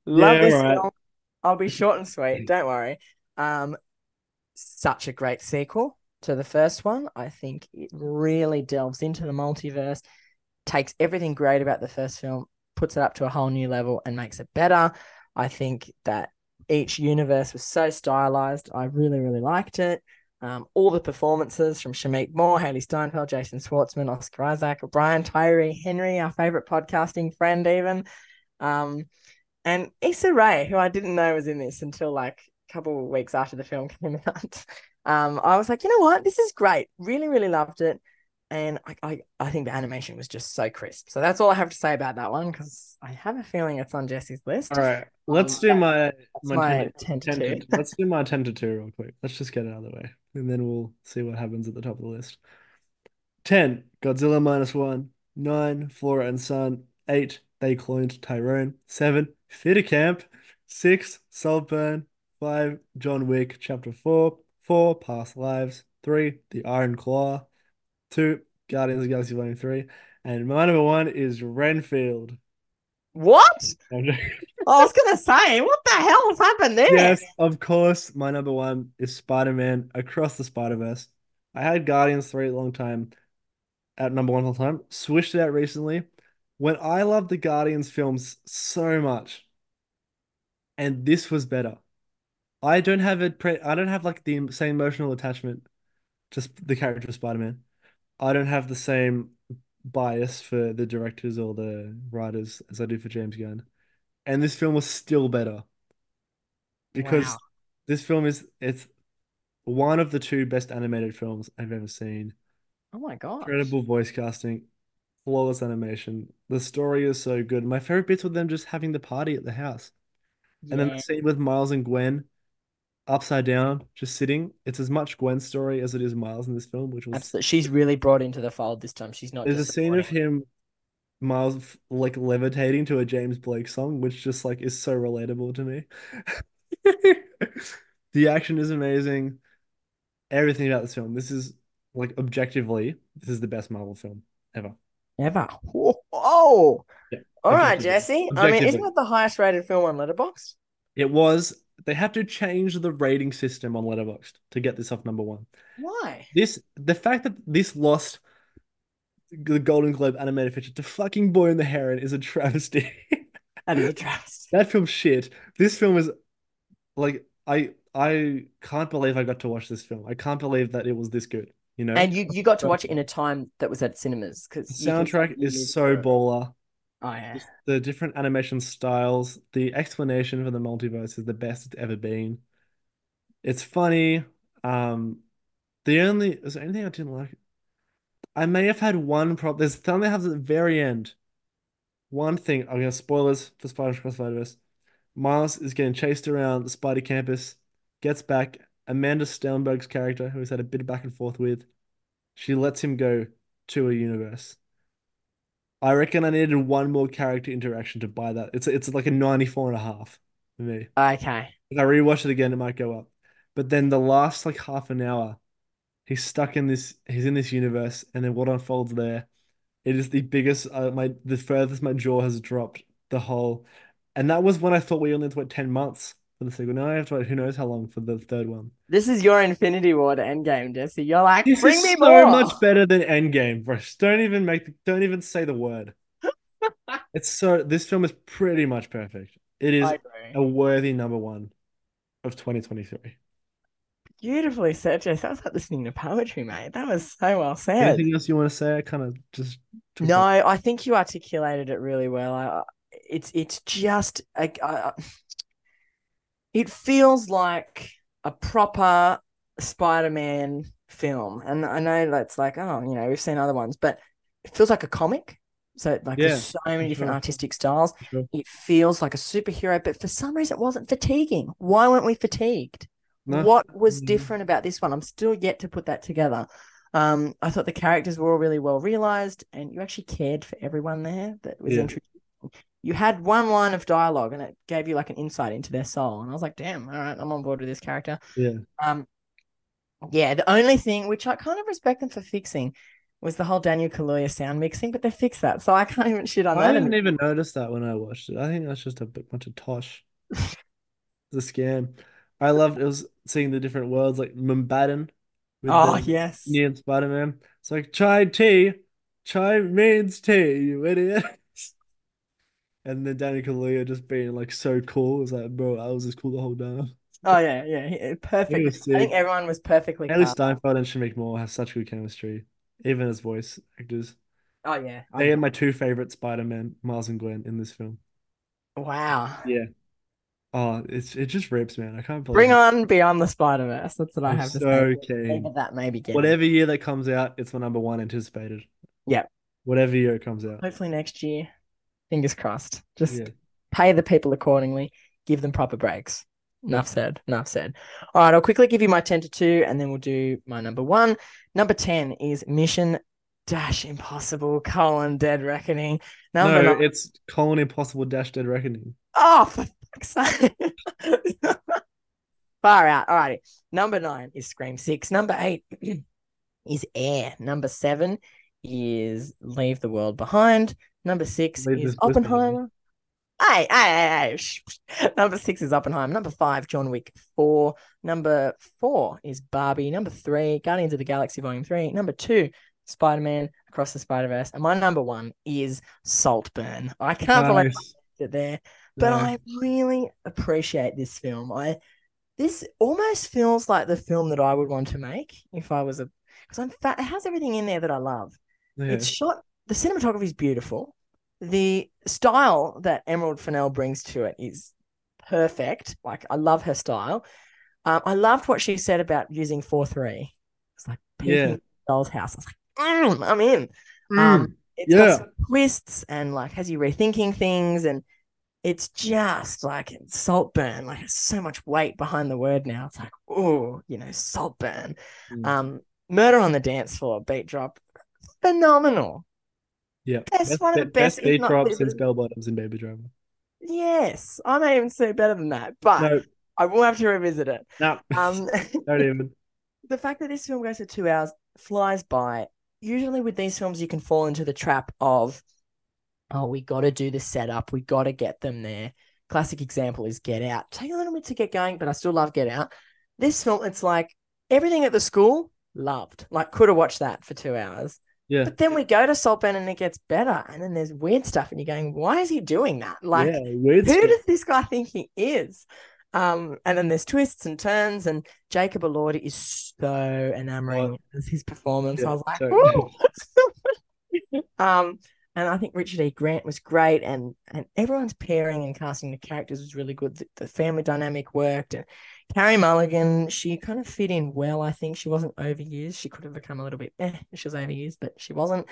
Love Yeah, this alright. film. I'll be short and sweet. Don't worry. Um, such a great sequel to the first one. I think it really delves into the multiverse, takes everything great about the first film, puts it up to a whole new level, and makes it better. I think that each universe was so stylized. I really, really liked it. Um, all the performances from Shameik Moore, Hailee Steinfeld, Jason Schwartzman, Oscar Isaac, Brian Tyree, Henry, our favorite podcasting friend, even. Um, and Issa Rae, who I didn't know was in this until like a couple of weeks after the film <laughs> came out. Um, I was like, you know what? This is great. Really, really loved it. And I, I, I think the animation was just so crisp. So that's all I have to say about that one because I have a feeling it's on Jesse's list. All right, let's Um, do my my, my 10 10 to 10 2. let's do my 10 to 2 real quick. Let's just get it out of the way, and then we'll see what happens at the top of the list. 10, Godzilla minus one. 9, Flora and Son. 8, They Cloned Tyrone. 7, Theater Camp. 6, Saltburn. 5, John Wick Chapter 4. 4, Past Lives. 3, The Iron Claw. 2, Guardians of the Galaxy Volume 3. And my number one is Renfield. What? <laughs> Joking. Oh, I was gonna say, what the hell has happened there? Yes, of course. My number one is Spider-Man Across the Spider-Verse. I had Guardians 3 a long time at number one all the time. Switched it out recently. When I loved the Guardians films so much, and this was better. I don't have a pre I don't have like the same emotional attachment to the character of Spider-Man. I don't have the same bias for the directors or the writers as I do for James Gunn. And this film was still better because Wow. this film is it's one of the two best animated films I've ever seen. Oh my god. Incredible voice casting, flawless animation. The story is so good. My favorite bits were them just having the party at the house. And then the scene with Miles and Gwen upside down, just sitting. It's as much Gwen's story as it is Miles in this film, which was Absolutely. She's really brought into the fold this time. She's not there's a scene of him, Miles like levitating to a James Blake song, which just like is so relatable to me. <laughs> The action is amazing. Everything about this film. This is like objectively, this is the best Marvel film ever. Ever. Whoa. Whoa. Yeah, All right. Jesse. I mean, isn't it the highest rated film on Letterboxd? It was they have to change the rating system on Letterboxd to get this off number one. Why? This the fact that this lost the Golden Globe animated feature to fucking Boy and the Heron is a travesty. <laughs> That is a trust. That film's shit. This film is like I I can't believe I got to watch this film. I can't believe that it was this good. You know, And you, you got to watch it in a time that was at cinemas because soundtrack is so baller. Oh yeah. Just The different animation styles, the explanation for the multiverse is the best it's ever been. It's funny. Um, the only is there anything I didn't like? I may have had one problem. There's something that happens at the very end. One thing, I'm gonna spoilers for Spider-Man Across Spider-Verse. Miles is getting chased around the Spidey campus, gets back. Amandla Stenberg's character, who he's had a bit of back and forth with, she lets him go to a universe. I reckon I needed one more character interaction to buy that. It's it's like a 94 and a half for me. Okay. If I rewatch it again, it might go up. But then the last like half an hour, he's stuck in this he's in this universe, and then what unfolds there, it is the biggest uh, my the furthest my jaw has dropped the whole. And that was when I thought we only had to wait 10 months for the sequel. Now I have to wait who knows how long for the third one. This is your Infinity War to Endgame, Jesse. You're like, This bring is me so more. much better than Endgame, bro. Don't even make the, don't even say the word. <laughs> It's so this film is pretty much perfect. It is a worthy number one of 2023. Beautifully said, Jesse. That was like listening to poetry, mate. That was so well said. Anything else you want to say? I kind of just No. I think you articulated it really well. I, it's it's just a, I- it feels like a proper Spider-Man film. And I know that's like, oh, you know, we've seen other ones, but it feels like a comic. So like Yeah, there's so many different sure. artistic styles. Sure. It feels like a superhero, but for some reason it wasn't fatiguing. Why weren't we fatigued? No. What was Mm. different about this one? I'm still yet to put that together. Um, I thought the characters were all really well realized, and you actually cared for everyone there that was Yeah. introduced. You had one line of dialogue, and it gave you like an insight into their soul. And I was like, "Damn, all right, I'm on board with this character." Yeah. Um, yeah. The only thing which I kind of respect them for fixing was the whole Daniel Kaluuya sound mixing, but they fixed that, so I can't even shit on I that. I didn't even notice that when I watched it. I think that's just a bunch of tosh. It's a scam. I loved it was seeing the different worlds like with oh yes, Indian Spider-Man. It's like chai tea. Chai means tea, you idiot. And then Danny Kaluuya just being like so cool. It was like, bro, I was just cool the whole time. oh yeah, yeah, he- uh, perfect. I think everyone was perfectly. Hailee cast. Steinfeld and Shameik Moore have such good chemistry, even as voice actors. Oh yeah. They are my two favorite Spider-Man, Miles and Gwen, in this film. Wow. Yeah. Oh, it's it just rips, man. I can't believe Bring it. on Beyond the Spider Verse. That's what I I'm have to say. of that maybe getting. Whatever year that comes out, it's my number one anticipated. Yep. Whatever year it comes out. Hopefully next year. Fingers crossed. Just Yeah. pay the people accordingly. Give them proper breaks. Enough said. Enough said. All right, I'll quickly give you my ten to two, and then we'll do my number one. Number ten is Mission Dash Impossible: Colon Dead Reckoning. Number No, nine- it's Colin Impossible Dash Dead Reckoning. Oh, for fuck's sake. <laughs> Far out. All righty. Number nine is Scream Six. Number eight <clears throat> is Air. Number seven is Leave the World Behind. Number six Leave is. Oppenheimer. Hey, hey, hey, hey. Number six is Oppenheimer. Number five, John Wick 4. Number four is Barbie. Number three, Guardians of the Galaxy Volume 3. Number two, Spider Man Across the Spider Verse. And my number one is Saltburn. I can't believe Nice. it there but. I really appreciate this film. I this almost feels like the film that I would want to make if I was a because I'm fat. It has everything in there that I love. Yeah. It's shot. The cinematography is beautiful. The style that Emerald Fennell brings to it is perfect. Like I love her style. Um, I loved what she said about using four three. It's like Yeah. Doll's house. I was like, mm, I'm in. Mm. Um, it's yeah. got some twists and like has you rethinking things, and it's just like Saltburn. Like it's so much weight behind the word now. It's like, oh, you know, Saltburn. Mm. Um, Murder on the Dance Floor, beat drop, phenomenal. Yeah. best- one of the best, best if beat not drop since Bell Bottoms and Baby Driver. Yes, I may even say better than that, but No, I will have to revisit it. no, Um, <laughs> don't even. <laughs> the fact that this film goes for two hours flies by. Usually with these films, you can fall into the trap of, oh, we got to do the setup, we got to get them there. Classic example is Get Out. Take a little bit to get going, but I still love Get Out. This film, it's like everything at the school loved. Like could have watched that for two hours. Yeah. But then we go to Saltburn and it gets better, and then there's weird stuff, and you're going, why is he doing that? Like yeah, who stuff. does this guy think he is? Um, and then there's twists and turns, and Jacob Elordi is so enamoring as his performance. I was like, so- <laughs> um, and I think Richard E. Grant was great, and and everyone's pairing and casting the characters was really good. The, the family dynamic worked, and Carey Mulligan, she kind of fit in well. I think she wasn't overused. She could have become a little bit, eh, she was overused, but she wasn't.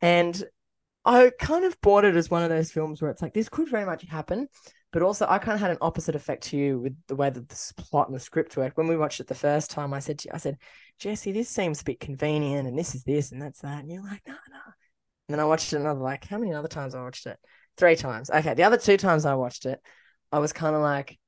And I kind of bought it as one of those films where it's like this could very much happen, but also I kind of had an opposite effect to you with the way that the plot and the script worked. When we watched it the first time, I said, to you, I said, Jesse, this seems a bit convenient, and this is this and that's that, and you're like, no, no. And then I watched it another like how many other times I watched it? Three times. Okay, the other two times I watched it, I was kind of like,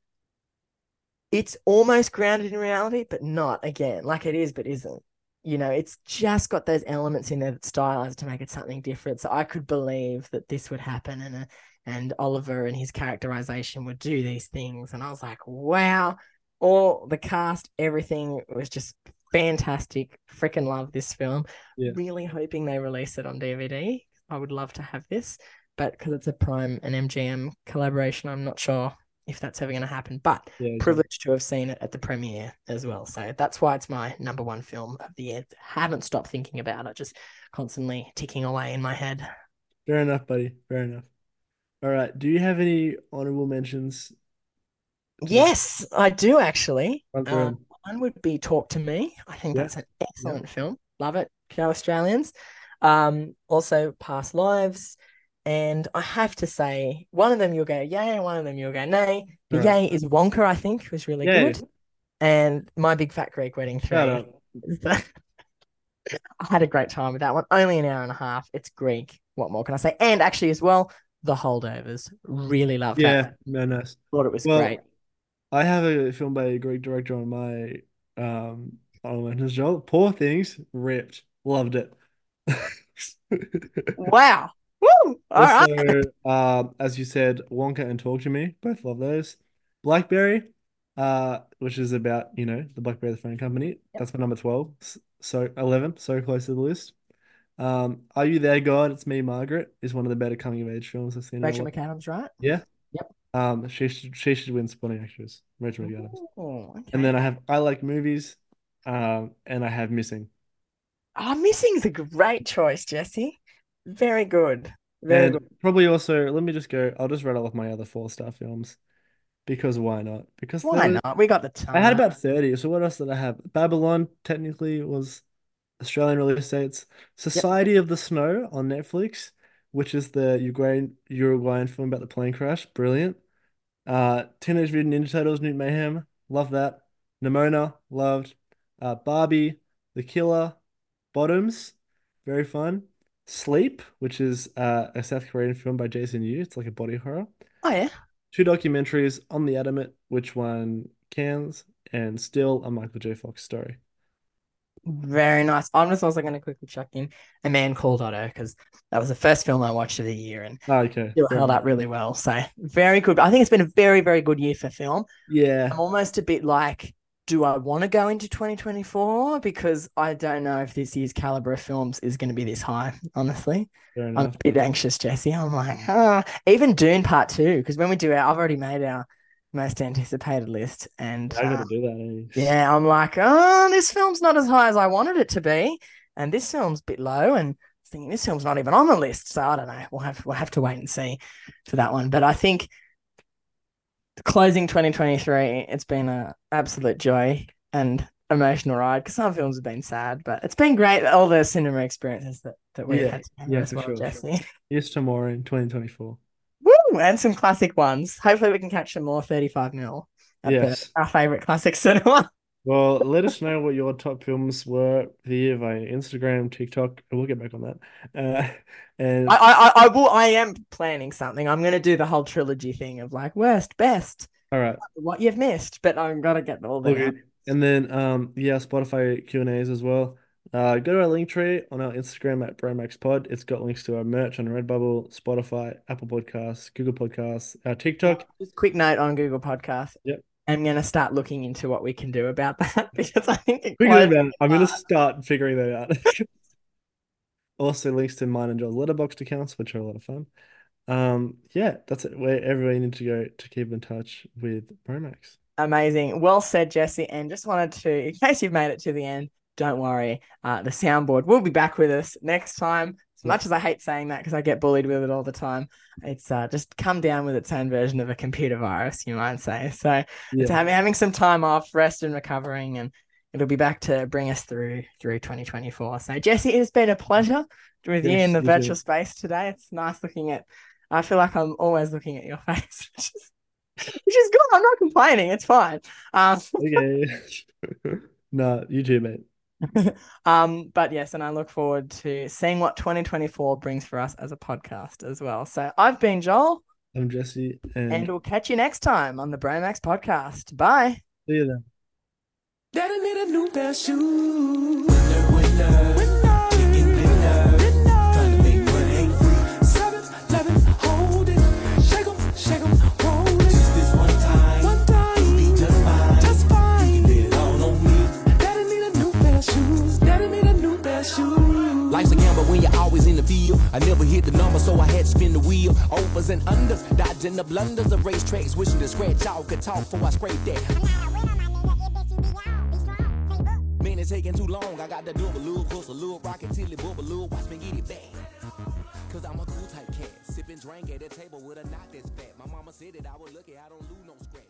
it's almost grounded in reality, but not again. Like it is, but isn't you know, it's just got those elements in there that stylized to make it something different. So I could believe that this would happen and uh, and Oliver and his characterization would do these things. And I was like, wow, all the cast, everything was just fantastic. Freaking love this film. Yeah. Really hoping they release it on DVD. I would love to have this, but because it's a Prime and MGM collaboration, I'm not sure if that's ever going to happen. But Yeah, privileged to have seen it at the premiere as well. So that's why it's my number one film of the year. Haven't stopped thinking about it, just constantly ticking away in my head. Fair enough, buddy. Fair enough. All right. Do you have any honorable mentions Yes, I do actually. Um, one would be Talk to Me. I think Yeah. that's an excellent film. Love it. Show Australians. Um, also Past Lives. And I have to say, one of them you'll go yay, and one of them you'll go nay. The Alright. yay is Wonka, I think, was really Yay. good. And My Big Fat Greek Wedding 3. Shout out. is the- <laughs> I had a great time with that one. Only an hour and a half. It's Greek. What more can I say? And actually, as well, The Holdovers. Really loved Yeah, that. no, nice. Thought it was Well, great. I have a film by a Greek director on my um on as well. Poor Things, ripped, loved it. <laughs> Wow. Woo! All right. Also, um, as you said, Wonka and Talk to Me, both love those. Blackberry, uh, which is about, you know, the Blackberry the phone company. That's my number 12. So 11, so close to the list. Um, Are You There, God? It's Me, Margaret is one of the better coming of age films I've seen. Rachel. McAdams, right? Yeah. Yep. Um, she should she should win supporting actress, Rachel McAdams. Oh, okay. And then I have I Like Movies, um, and I have Missing. Oh, Missing's a great choice, Jesse. Very good. Very And good. probably also, let me just go, I'll just rattle off my other four star films because why not? Because Why there- not? We got the time. I had about 30. So what else did I have? Babylon technically was Australian release dates. Society of the Snow on Netflix, which is the Uruguayan Uruguayan film about the plane crash. Brilliant. Uh, Teenage Mutant Ninja Turtles, New Mayhem. Love that. Nimona, loved. Uh, Barbie, The Killer, Bottoms, very fun. Sleep, which is uh, a South Korean film by Jason Yu. It's like a body horror Oh, yeah. two documentaries on the Adamant, which won Cannes, and still a Michael J. Fox story. Very nice. I'm just also going to quickly chuck in A Man Called Otto because that was the first film I watched of the year and Ah, okay. it held up really well. So, very good. I think it's been a very, very good year for film. Yeah, I'm almost a bit like, do I want to go into 2024? Because I don't know if this year's caliber of films is going to be this high, honestly. I'm a bit anxious, Jesse. I'm like, ah, even Dune Part Two, because when we do our, I've already made our most anticipated list, and I uh, gotta do that. eh? yeah, I'm like, oh, this film's not as high as I wanted it to be, and this film's a bit low, and thinking this film's not even on the list, so I don't know. We'll have we'll have to wait and see for that one. But I think closing 2023, it's been an absolute joy and emotional ride because some films have been sad, but it's been great all the cinema experiences that that we've Yeah, had yeah, as for well, sure. Jesse. Here's to more in 2024. Woo! And some classic ones. Hopefully, we can catch some more 35 mil the- Yes. our favorite classic <laughs> cinema. Well, let us know what your top films were year via Instagram, TikTok. and We'll get back on that. Uh, <laughs> and I, I, I- I will. I am planning something. I'm going to do the whole trilogy thing of like worst, best, all right. what you've missed. But I'm gonna get all the. Okay. And then um yeah, Spotify Q and A's as well. Uh go to our Linktree on our Instagram at BroMaxPod. It's got links to our merch on Redbubble, Spotify, Apple Podcasts, Google Podcasts, our TikTok. Just quick note on Google Podcasts. Yep. I'm gonna start looking into what we can do about <laughs> that because I think it it. I'm gonna start figuring that out. <laughs> Also links to mine and Joel's letterboxd accounts, which are a lot of fun. Um yeah, that's it. Where everybody needs to go to keep in touch with Bromax. Amazing. Well said, Jesse. And just wanted to, <laughs> in case you've made it to the end, don't worry. Uh, the soundboard will be back with us next time. As much as I hate saying that because I get bullied with it all the time, it's uh, just come down with its own version of a computer virus, you might say. So it's having having some time off, rest and recovering, and it'll be back to bring us through through 2024. So Jesse, it has been a pleasure with you in the virtual too. space today. It's nice looking at. I feel like I'm always looking at your <laughs> face, which is which is good. I'm not complaining. It's fine. Um, <laughs> Okay. <laughs> no, you too, mate. <laughs> um, but yes, and I look forward to seeing what 2024 brings for us as a podcast as well. So I've been Joel, I'm Jesse and, and we'll catch you next time on the Bromax podcast. Bye. see you then. Daddy need a new pair of shoes. Winner, winner, winner, field. I never hit the number, so I had to spin the wheel. Overs and unders, dodging the blunders of racetracks, wishing to scratch y'all could talk before I scrape that. Man, it's taking too long. I got the double loop, push a little rocket till it bubble loop. Watch me get it back. Cause I'm a cool type cat, sipping drink at a table with a knot that's fat. My mama said that I was lucky, I don't lose no scratch.